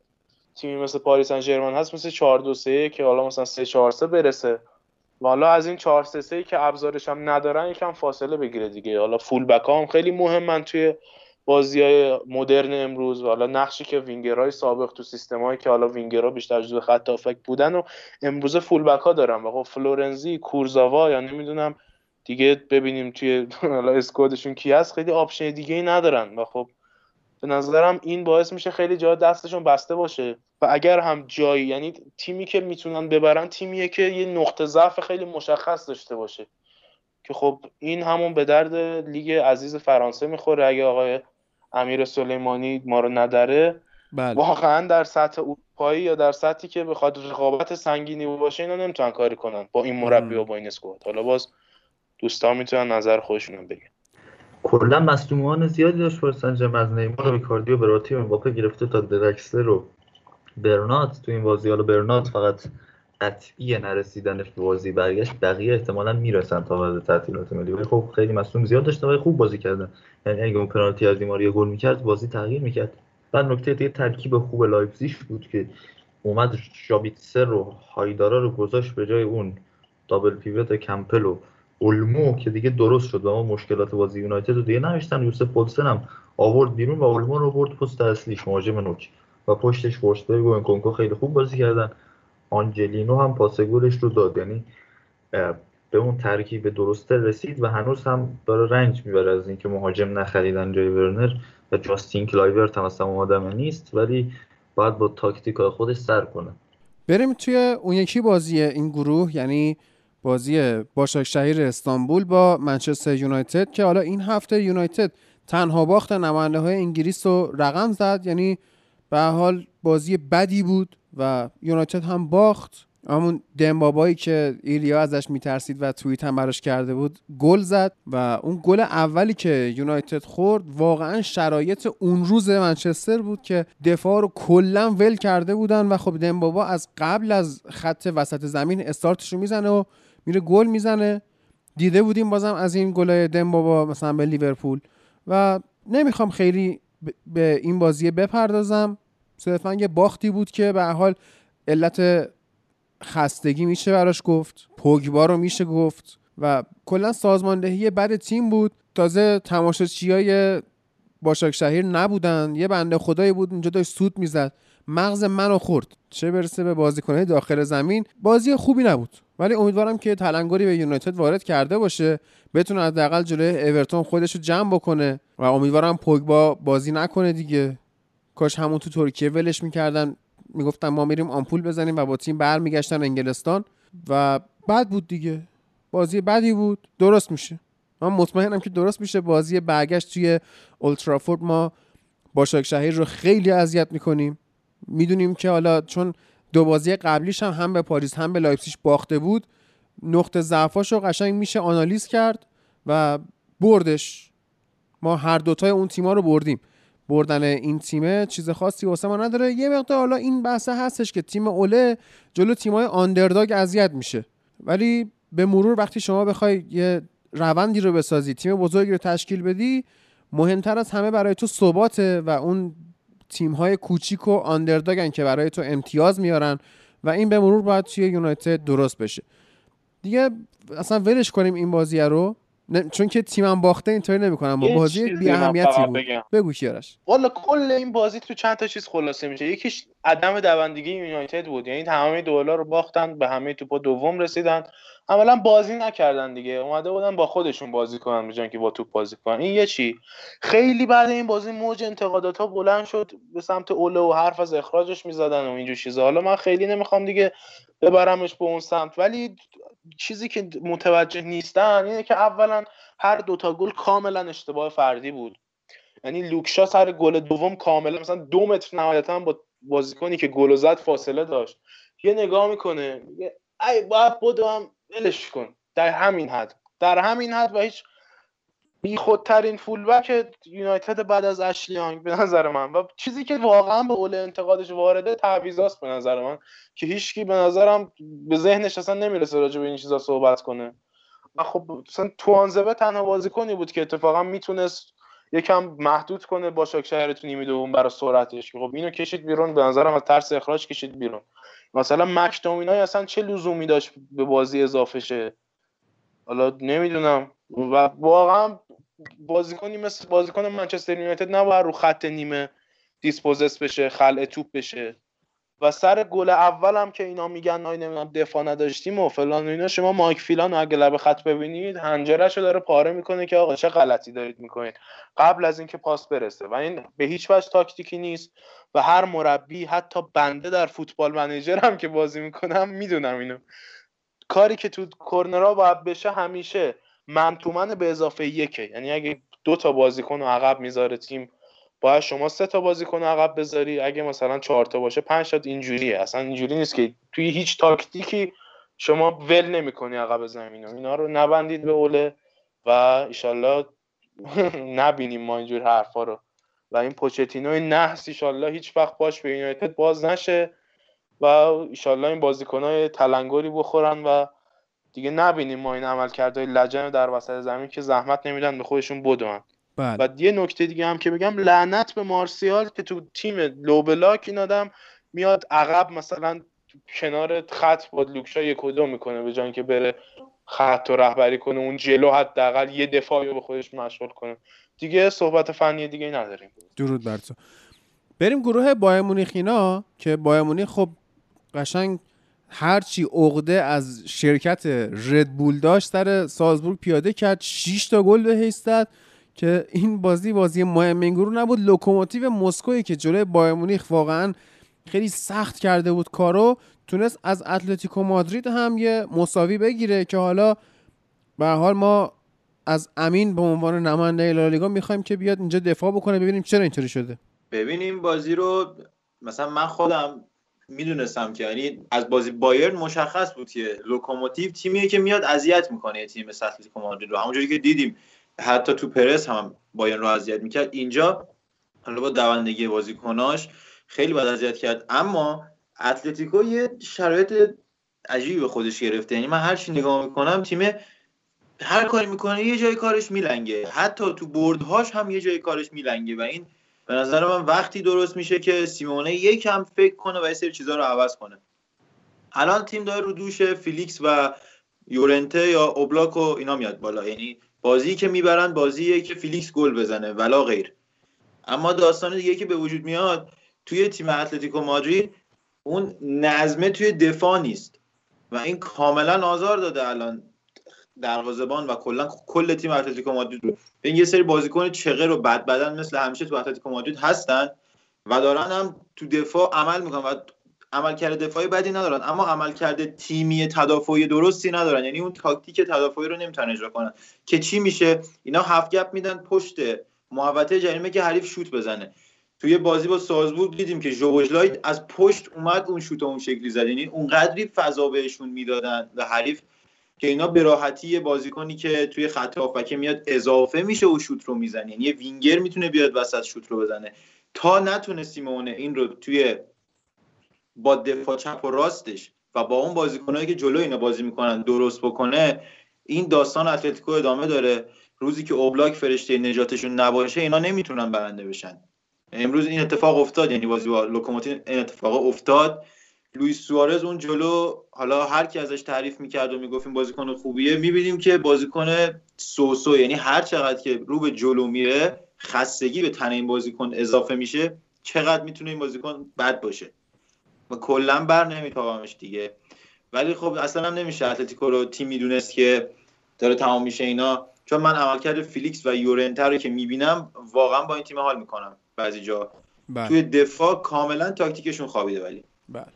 تیمی مثل پاریس سن هست مثل 4 2 3 که حالا مثلا 3 4 3 برسه. و حالا از این 4 3 3 که ابزارش هم ندارن یکم فاصله بگیره دیگه. حالا full-back هم خیلی مهمن توی بازی های مدرن امروز و حالا نقشی که وینگرهای سابق تو سیستم هایی که حالا وینگرها بیشتر جزو خط هافبک بودن و امروز full-back ها دارن. و خب فلورنزی کورزاوا یا نمی‌دونم دیگه ببینیم توی حالا squad شون کی هست خیلی option دیگه ای ندارن. و خب به نظرم این باعث میشه خیلی جا دستشون بسته باشه. و اگر هم جایی یعنی تیمی که می‌تونن ببرن تیمیه که یه نقطه ضعف خیلی مشخص داشته باشه. که خب این همون به درد لیگ عزیز فرانسه می‌خوره. اگه آقای امیر سلیمانی ما رو نداره. بله. واقعا در سطح اروپایی یا در سطحی که بخواد رقابت سنگینی باشه اینا نمی‌تونن کاری کنن با این مربی و با این اسکواد. حالا باز دوستان می‌تونن نظر خودشون بگن. کلا مصدومان زیادی داشت پرسن از نیمار و ریکاردیو براتی و امباپه گرفته تا درکسلر رو برنات تو این بازی حالا برنات فقط قطعی نرسیدن بازی برگشت بقیه احتمالا می‌رسن تا وقت تعطیلات ملی. ولی خب خیلی مصدوم زیاد داشته ولی خوب بازی کردن. یعنی اگه اون پنالتی از دیماریا گل می‌کرد بازی تغییر می‌کرد. بعد نکته دیگه ترکیب خوب لایپزیگ بود که اومد شابیتسر رو هایدارا رو گذاشت به جای اون double pivot کمپل و اولمو که دیگه درست شد و ما مشکلات بازی یونایتد رو دیگه نداشتن یوسف پولسن هم آورد بیرون و اولمو رو برد پست اصلیش مهاجم نوک. و پشتش فورسبرگ و انکونکو خیلی خوب بازی کردن. آنجلینو هم پاس گلش رو داد. یعنی به اون ترکیب درسته رسید و هنوز هم داره رنج می‌بره از اینکه مهاجم نخریدن جای ورنر و جاستین کلایورت هم اصلا آدم نیست ولی باید با تاکتیک خودش سر کنه. بریم توی اون یکی بازی این گروه یعنی بازی باشاک شهیر استانبول با منچستر یونایتد که حالا این هفته یونایتد تنها باخت نماینده های انگلیس رو رقم زد. یعنی به حال بازی بدی بود. و یونایتد هم باخت. همون دمبابایی که ایلیا ازش میترسید و توییت هم براش کرده بود گل زد و اون گل اولی که یونایتد خورد واقعا شرایط اون روز منچستر بود که دفاع رو کلا ول کرده بودن و خب دمبابا از قبل از خط وسط زمین استارتش رو می‌زنه و میره گل می‌زنه. دیده بودیم بازم از این گلای دمبابا مثلا به لیورپول. و نمی‌خوام خیلی به این بازی بپردازم. صرفا یه باختی بود که به حال علت خستگی میشه براش گفت پوگبا رو میشه گفت و کلا سازماندهی بد تیم بود. تازه های باشاک شهیر نبودن یه بنده خدایی بود اونجا داشت سود می‌زد. مغز منو خورد. چه برسه به بازیکنهای داخل زمین؟ بازی خوبی نبود. ولی امیدوارم که تلنگری به یونایتد وارد کرده باشه بتونه حداقل جلوی اورتون خودش رو جمع بکنه و امیدوارم پوگبا بازی نکنه دیگه. کاش همون تو ترکیه ولش می‌کردن. می‌گفتن ما میریم آمپول بزنیم و با تیم برمیگشتن انگلستان و بعد بود دیگه. بازی بدی بود. درست میشه. من مطمئنم که درست میشه. بازی برگشت توی اولدترافورد ما باشاک شهیر رو خیلی اذیت می‌کنیم. می‌دونیم که حالا چون دو بازی قبلیش هم هم به پاریس هم به لایپزیگ باخته بود نقطه ضعفاش رو قشنگ میشه آنالیز کرد و بردش. ما هر دوتای اون تیما رو بردیم. بردن این تیمه چیز خاصی واسه ما نداره. یه مقدار حالا این بحثه هستش که تیم اوله جلو تیمای آندرداگ اذیت میشه. ولی به مرور وقتی شما بخوای یه روندی رو بسازی تیم بزرگی رو تشکیل بدی مهمتر از همه برای تو ثباته و اون تیم های کوچیک و آندرداگن که برای تو امتیاز میارن و این به مرور باید توی یونایتد درست بشه. دیگه اصلا ولش کنیم این بازی رو. چون که تیمم باخته اینطوری نمی‌کنم. با بازی بی اهمیتی بود. بگم. بگو کیارش والا کل این بازی تو چند تا چیز خلاصه میشه. یکیش عدم دوندگی یونایتد بود. یعنی تمام دولا رو باختن به همه توپا دوم رسیدن. عملا بازی نکردن دیگه. اومده بودن با خودشون بازی کنن به که با توپ بازی کنن این یه چی؟ خیلی بعد این بازی موج انتقادات ها بلند شد به سمت اوله و حرف از اخراجش می‌زدن و اینجور چیزا. حالا من خیلی نمی‌خوام دیگه ببرمش به اون سمت. ولی چیزی که متوجه نیستن اینه که اولا هر دوتا گل کاملا اشتباه فردی بود. یعنی لوکشا سر گل دوم کاملا مثلا دو متر نهایتا با بازیکنی که گل زد فاصله داشت. یه نگاه می‌کنه ای باید بدوم ولش کن. در همین حد. در همین حد و هیچ بی خودترین فولبک یونایتد بعد از اشلیانگ به نظر من. و چیزی که واقعا به اول انتقادش وارده تعویضاست به نظر من که هیچکی به نظرم به ذهنش اصلا نمی‌رسه راجع به این چیزا صحبت کنه. و خب مثلا توانزبه تنها بازیکنی بود که اتفاقا می‌تونست یکم محدود کنه با شهر تو نیمه دوم برای سرعتش. خب اینو کشید بیرون به نظرم از ترس اخراج کشید بیرون. مثلا مکتومینای اصلا چه لزومی داشت به بازی اضافه شه؟ حالا نمی‌دونم. و واقعا بازیکنی مثل بازیکن منچستر یونایتد نباید رو خط نیمه دیسپوزس بشه خلع توپ بشه. و سر گل اولم که اینا میگن نای نمی‌دونم دفاع نداشتیم و فلان و اینا شما مایک فیلان اگه لب خط ببینید هنجرش رو داره پاره می‌کنه که آقا چه غلطی دارید می‌کنید. قبل از اینکه پاس برسه. و این به هیچ وجه تاکتیکی نیست و هر مربی حتی بنده در فوتبال منیجر هم که بازی می‌کنم می‌دونم اینو. کاری که تو کورنرا باید بشه همیشه منتومن به اضافه یکه. یعنی اگه دو تا بازیکن عقب می‌ذاره تیم باید شما سه تا بازیکن عقب بذاری. اگه مثلا چهار تا باشه پنج تا اینجوریه. اصلا اینجوری نیست که توی هیچ تاکتیکی شما ول نمی‌کنی عقب زمین اینا رو نبندید به اوله و ایشالله نبینیم ما اینجور حرفا رو. و این پوچتینو نحس ایشالله هیچ وقت باش به یونایتد باز نشه. و ایشالله این بازیکنهای تلنگری بخورن و دیگه نبینیم ما این عمل کرده لجن در وسط زمین که زحمت نمیدن به خودشون بدون. بله. و یه نکته دیگه هم که بگم لعنت به مارسیال که تو تیم لوبلاک این آدم میاد عقب مثلا کنار خط با لوکشا یک دو می‌کنه به جان که بره خط و رهبری کنه اون جلو حداقل یه دفاعی رو به خودش مشغول کنه. دیگه صحبت فنی دیگه نداریم. درود بر تو. بریم گروه بایر مونیخینا که بایر مونیخ خب قشنگ هرچی عقده از شرکت ردبول داشت سر سالزبورگ پیاده کرد 6 تا گل بهش زد که این بازی بازی مهم این گروه نبود. لوکوموتیو مسکوی که جلوی بایر مونیخ واقعا خیلی سخت کرده بود کارو تونست از اتلتیکو مادرید هم یه مساوی بگیره که حالا به حال ما از امین به عنوان نماینده لالیگا می‌خوایم که بیاد اینجا دفاع بکنه ببینیم چرا اینطوری شده. ببینیم بازی رو. مثلا من خودم می‌دونستم که یعنی از بازی بایرن مشخص بود که لوکوموتیو تیمیه که میاد اذیت می‌کنه تیم اتلتیکو مادرید رو. همونجوری که دیدیم حتی تو پرس هم بایرن رو اذیت می‌کرد. اینجا حالا با دوندگی بازیکناش خیلی بد اذیت کرد. اما اتلتیکو یه شرایط عجیبی به خودش گرفته. یعنی من هر چی نگاه می‌کنم تیم هر کاری می‌کنه یه جای کارش میلنگه. حتی تو بردهاش هم یه جای کارش میلنگه و این به نظر من وقتی درست میشه که سیمونه یکم فکر کنه و یه سری چیزها رو عوض کنه. الان تیم داره رو دوش فیلیکس و یورنته یا اوبلاک و اینا میاد بالا. یعنی بازی که می‌برن بازیه که فیلیکس گل بزنه ولا غیر. اما داستان دیگه که به وجود میاد توی تیم اتلتیکو مادرید اون نظمه توی دفاع نیست و این کاملا آزار داده الان. دروازه‌بان و کلا کل تیم اتلتیکو مادرید رو این یه سری بازیکن چغه رو بد بدن مثل همیشه تو اتلتیکو مادرید هستن و دارن هم تو دفاع عمل می‌کنن و عمل کرده دفاعی بدی ندارن اما عمل کرده تیمی تدافعی درستی ندارن. یعنی اون تاکتیک تدافعی رو نمی‌تونن اجرا کنن. که چی میشه؟ اینا هفت گپ میدن پشت محوطه جریمه که حریف شوت بزنه. توی بازی با سازبورگ دیدیم که جوجلای از پشت اومد اون شوت اون شکلی زد. یعنی اونقدری فضا بهشون می‌دادن و حریف که اینا به راحتی بازیکنی که توی خط هافبک میاد اضافه میشه و شوت رو می‌زنه. یعنی یه وینگر می‌تونه بیاد وسط شوت رو بزنه. تا نتونه سیمونه این رو توی با دفاع چپ و راستش و با اون بازیکنایی که جلو اینا بازی می‌کنن درست بکنه این داستان اتلتیکو ادامه داره. روزی که اوبلاک فرشته نجاتشون نباشه اینا نمی‌تونن برنده بشن. امروز این اتفاق افتاد یعنی بازی با لوکوموتیو این اتفاق افتاد. لوئیس سوارز اون جلو حالا هر کی ازش تعریف می‌کرد و می‌گفت این بازیکن خوبیه می‌بینیم که بازیکن سوسو یعنی هر چقدر که رو به جلو میره خستگی به تن این بازیکن اضافه میشه چقدر می‌تونه این بازیکن بد باشه. و کلا بر نمیتابمش دیگه. ولی خب اصلا هم نمیشه اتلتیکو رو تیم می‌دونست که داره تمام میشه اینا. چون من عملکرد فیلیکس و یورنته رو که می‌بینم واقعا با این تیم حال می‌کنم بعضی جا. بله. توی دفاع کاملا تاکتیکشون خوابیده ولی. بله.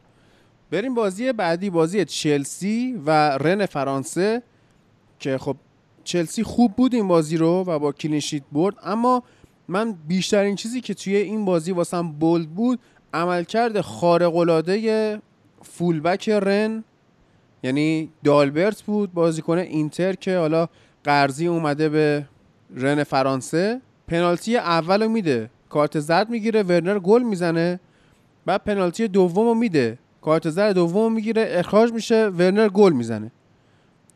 بریم بازی بعدی بازی چلسی و رن فرانسه که خب چلسی خوب بود این بازی رو و با کلینشیت برد. اما من بیشترین چیزی که توی این بازی واسم بولد بود عملکرد خارق العاده فولبک رن یعنی دالبرت بود بازیکن اینتر که حالا قرضی اومده به رن فرانسه. پنالتی اول رو میده کارت زرد می‌گیره ورنر گل می‌زنه بعد پنالتی دوم رو میده. کارت زرد دوم می‌گیره اخراج میشه ورنر گل می‌زنه.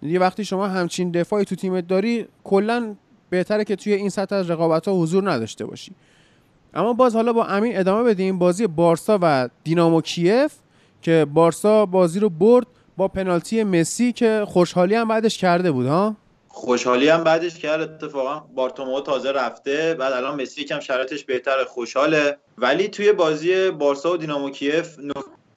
یه وقتی شما همچین دفاعی تو تیمت داری کلا بهتره که توی این سطح از رقابت ها حضور نداشته باشی. اما باز حالا با امین ادامه بدیم. بازی بارسا و دینامو کیف که بارسا بازی رو برد با پنالتی مسی که خوشحالی هم بعدش کرده بود ها؟ خوشحالی هم بعدش کرد. اتفاقا بارتومو تازه رفته. بعد الان مسی یکم شرایطش بهتره خوشحاله. ولی توی بازی بارسا و دینامو کیف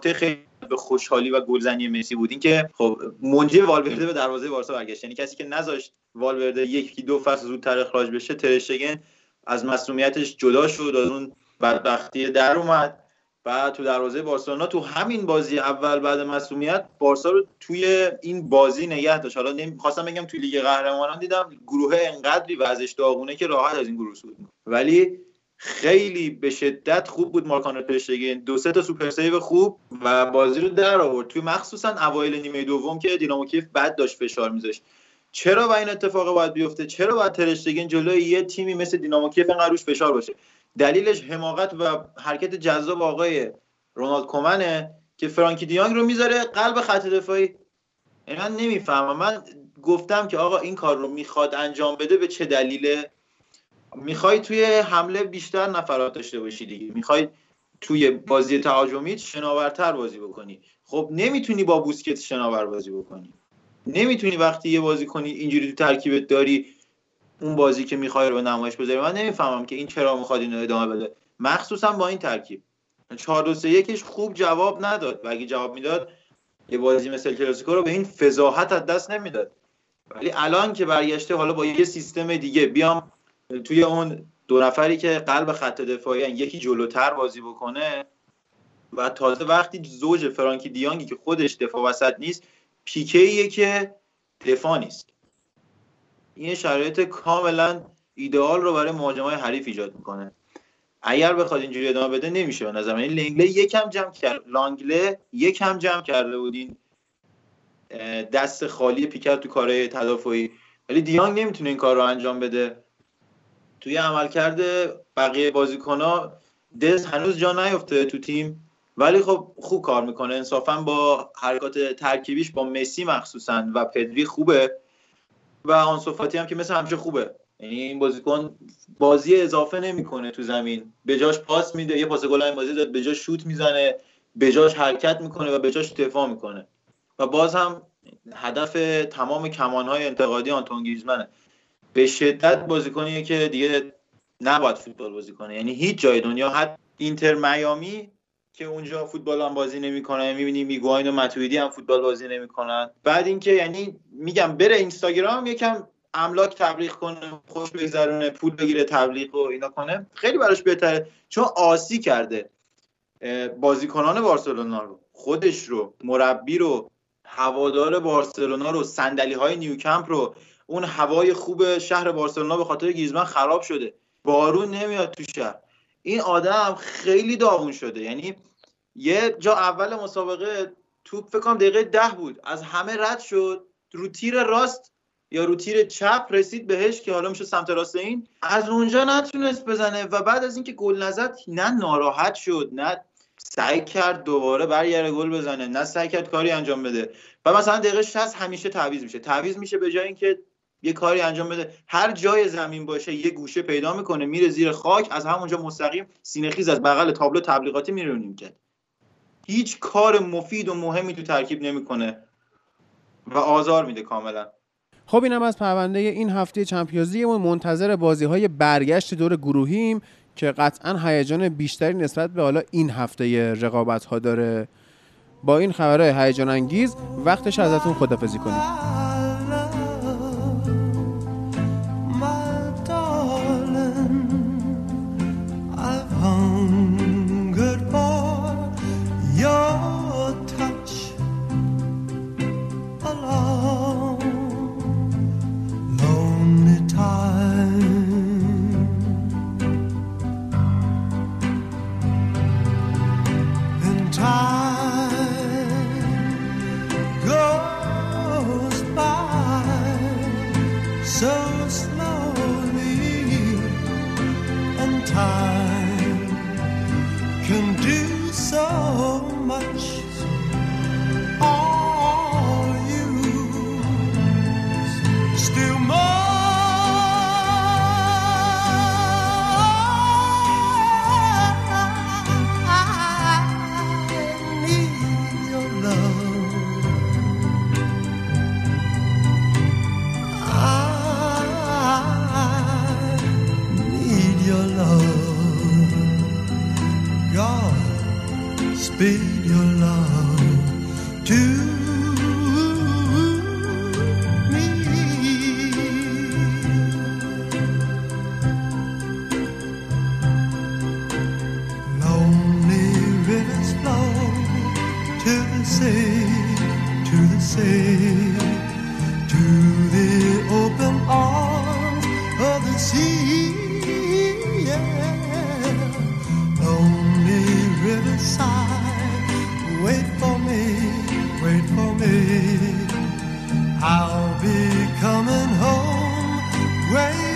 خیلی به خوشحالی و گلزنی مسی بود. این که خب منجی والورده به دروازه بارسا برگشت. یعنی کسی که نذاشت والورده یکی دو فصل زودتر اخراج بشه ترشتگن از مسئولیتش جدا شد از اون بدبختی در اومد. بعد تو دروازه بارسلونا تو همین بازی اول بعد مسئولیت بارسا رو توی این بازی نگه داشت. حالا خواستم بگم توی لیگ قهرمانان دیدم گروه انقدری وضعش داغونه که راحت از این گروه سود ولی خیلی به شدت خوب بود مارک آندره ترشتگن دو سه تا super save خوب و بازی رو در آورد. توی مخصوصا اوایل نیمه دوم که دینامو کیف بد داشت فشار میذاشت. چرا باید این اتفاق باید بیفته؟ چرا باید ترشتگن جلوی یه تیمی مثل دینامو کیف انقدر روش فشار باشه؟ دلیلش حماقت و حرکت جذاب آقای رونالد کومنه که فرانکی دیانگ رو می‌ذاره قلب خط دفاعی. من نمی‌فهمم. من گفتم که آقا این کار رو می‌خواد انجام بده به چه دلیله می‌خوای توی حمله بیشتر نفرات داشته باشی دیگه. می‌خوای توی بازی تهاجمی شناورتر بازی بکنی. خب نمی‌تونی با بوسکت شناور بازی بکنی. نمی‌تونی وقتی یه بازی کنی اینجوری تو ترکیبت داری اون بازی که می‌خوای رو به نمایش بذاری. من نمی‌فهمم که این چرا می‌خواد اینو ادامه بده. مخصوصا با این ترکیب. 4 2 3 1 خوب جواب نداد. و اگه جواب می‌داد یه بازی مثل کلاسیکو رو به این فضاحت از دست نمی‌داد. ولی الان که برگشته حالا با یه سیستم دیگه بیام توی اون دو نفری که قلب خط دفاعی یکی جلوتر بازی بکنه و تازه وقتی زوج فرانکی دیانگی که خودش دفاع وسط نیست پیکه که دفاع نیست. این شرایط کاملا ایدئال رو برای مهاجمای حریف ایجاد می‌کنه. اگر بخواد اینجوری ادامه بده نمیشه به نظر من لنگله یکم جمع کرد لانگله یکم جمع کرده بودین دست خالی پیکر تو کارهای تدافعی. ولی دیانگ نمی‌تونه این کار رو انجام بده. توی عملکرد بقیه بازیکنها دز هنوز جا نیفته تو تیم. ولی خب خوب کار می‌کنه. انصافا با حرکات ترکیبیش با مسی مخصوصا و پدری خوبه. و آنسوفاتی هم که مثل همیشه خوبه. یعنی این بازیکن بازی اضافه نمی‌کنه تو زمین. به جاش پاس میده یه پاس گل بازی داد به جاش شوت می‌زنه به جاش حرکت می‌کنه و به جاش دفاع می‌کنه. و باز هم هدف تمام کمانهای انتقادی آنتون گریزمنه. به شدت بازیکنیه که دیگه نباید فوتبال بازی کنه. یعنی هیچ جای دنیا حتی اینتر میامی که اونجا فوتبال هم بازی نمی‌کنه می‌بینی میگواین و متویدی هم فوتبال بازی نمی‌کنن. بعد اینکه یعنی میگم بره اینستاگرام یکم املاک تبلیغ کنه خوش بگذرونه پول بگیره تبلیغ و اینا کنه خیلی براش بهتره. چون آسی کرده بازیکنان بارسلونا رو خودش رو مربی رو هوادار بارسلونا رو صندلی های نیوکمپ رو اون هوای خوب شهر بارسلونا به خاطر گیزمن خراب شده. بارون نمیاد تو شهر. این آدم خیلی داغون شده. یعنی یه جا اول مسابقه توپ فکر کنم دقیقه ده بود. از همه رد شد. رو تیر راست یا رو تیر چپ رسید بهش که حالا میشه سمت راست این. از اونجا نتونست بزنه و بعد از اینکه گل نزد نه ناراحت شد نه سعی کرد دوباره برگرده گل بزنه نه سعی کرد کاری انجام بده. و مثلا دقیقه 60 همیشه تعویض میشه. تعویض میشه به جای اینکه یه کاری انجام بده. هر جای زمین باشه یه گوشه پیدا می‌کنه میره زیر خاک از همونجا مستقیم سینه‌خیز از بغل تابلو تبلیغاتی میره کرد. هیچ کار مفید و مهمی تو ترکیب نمی‌کنه و آزار میده کاملا. خب اینم از پرونده این هفته چمپیونز لیگمون منتظر بازی های برگشت دور گروهیم که قطعا هیجان بیشتری نسبت به حالا این هفته رقابت ها داره. با این خبرهای هیجان انگیز وقتش ازتون خدافزی کنیم. Coming home. Wait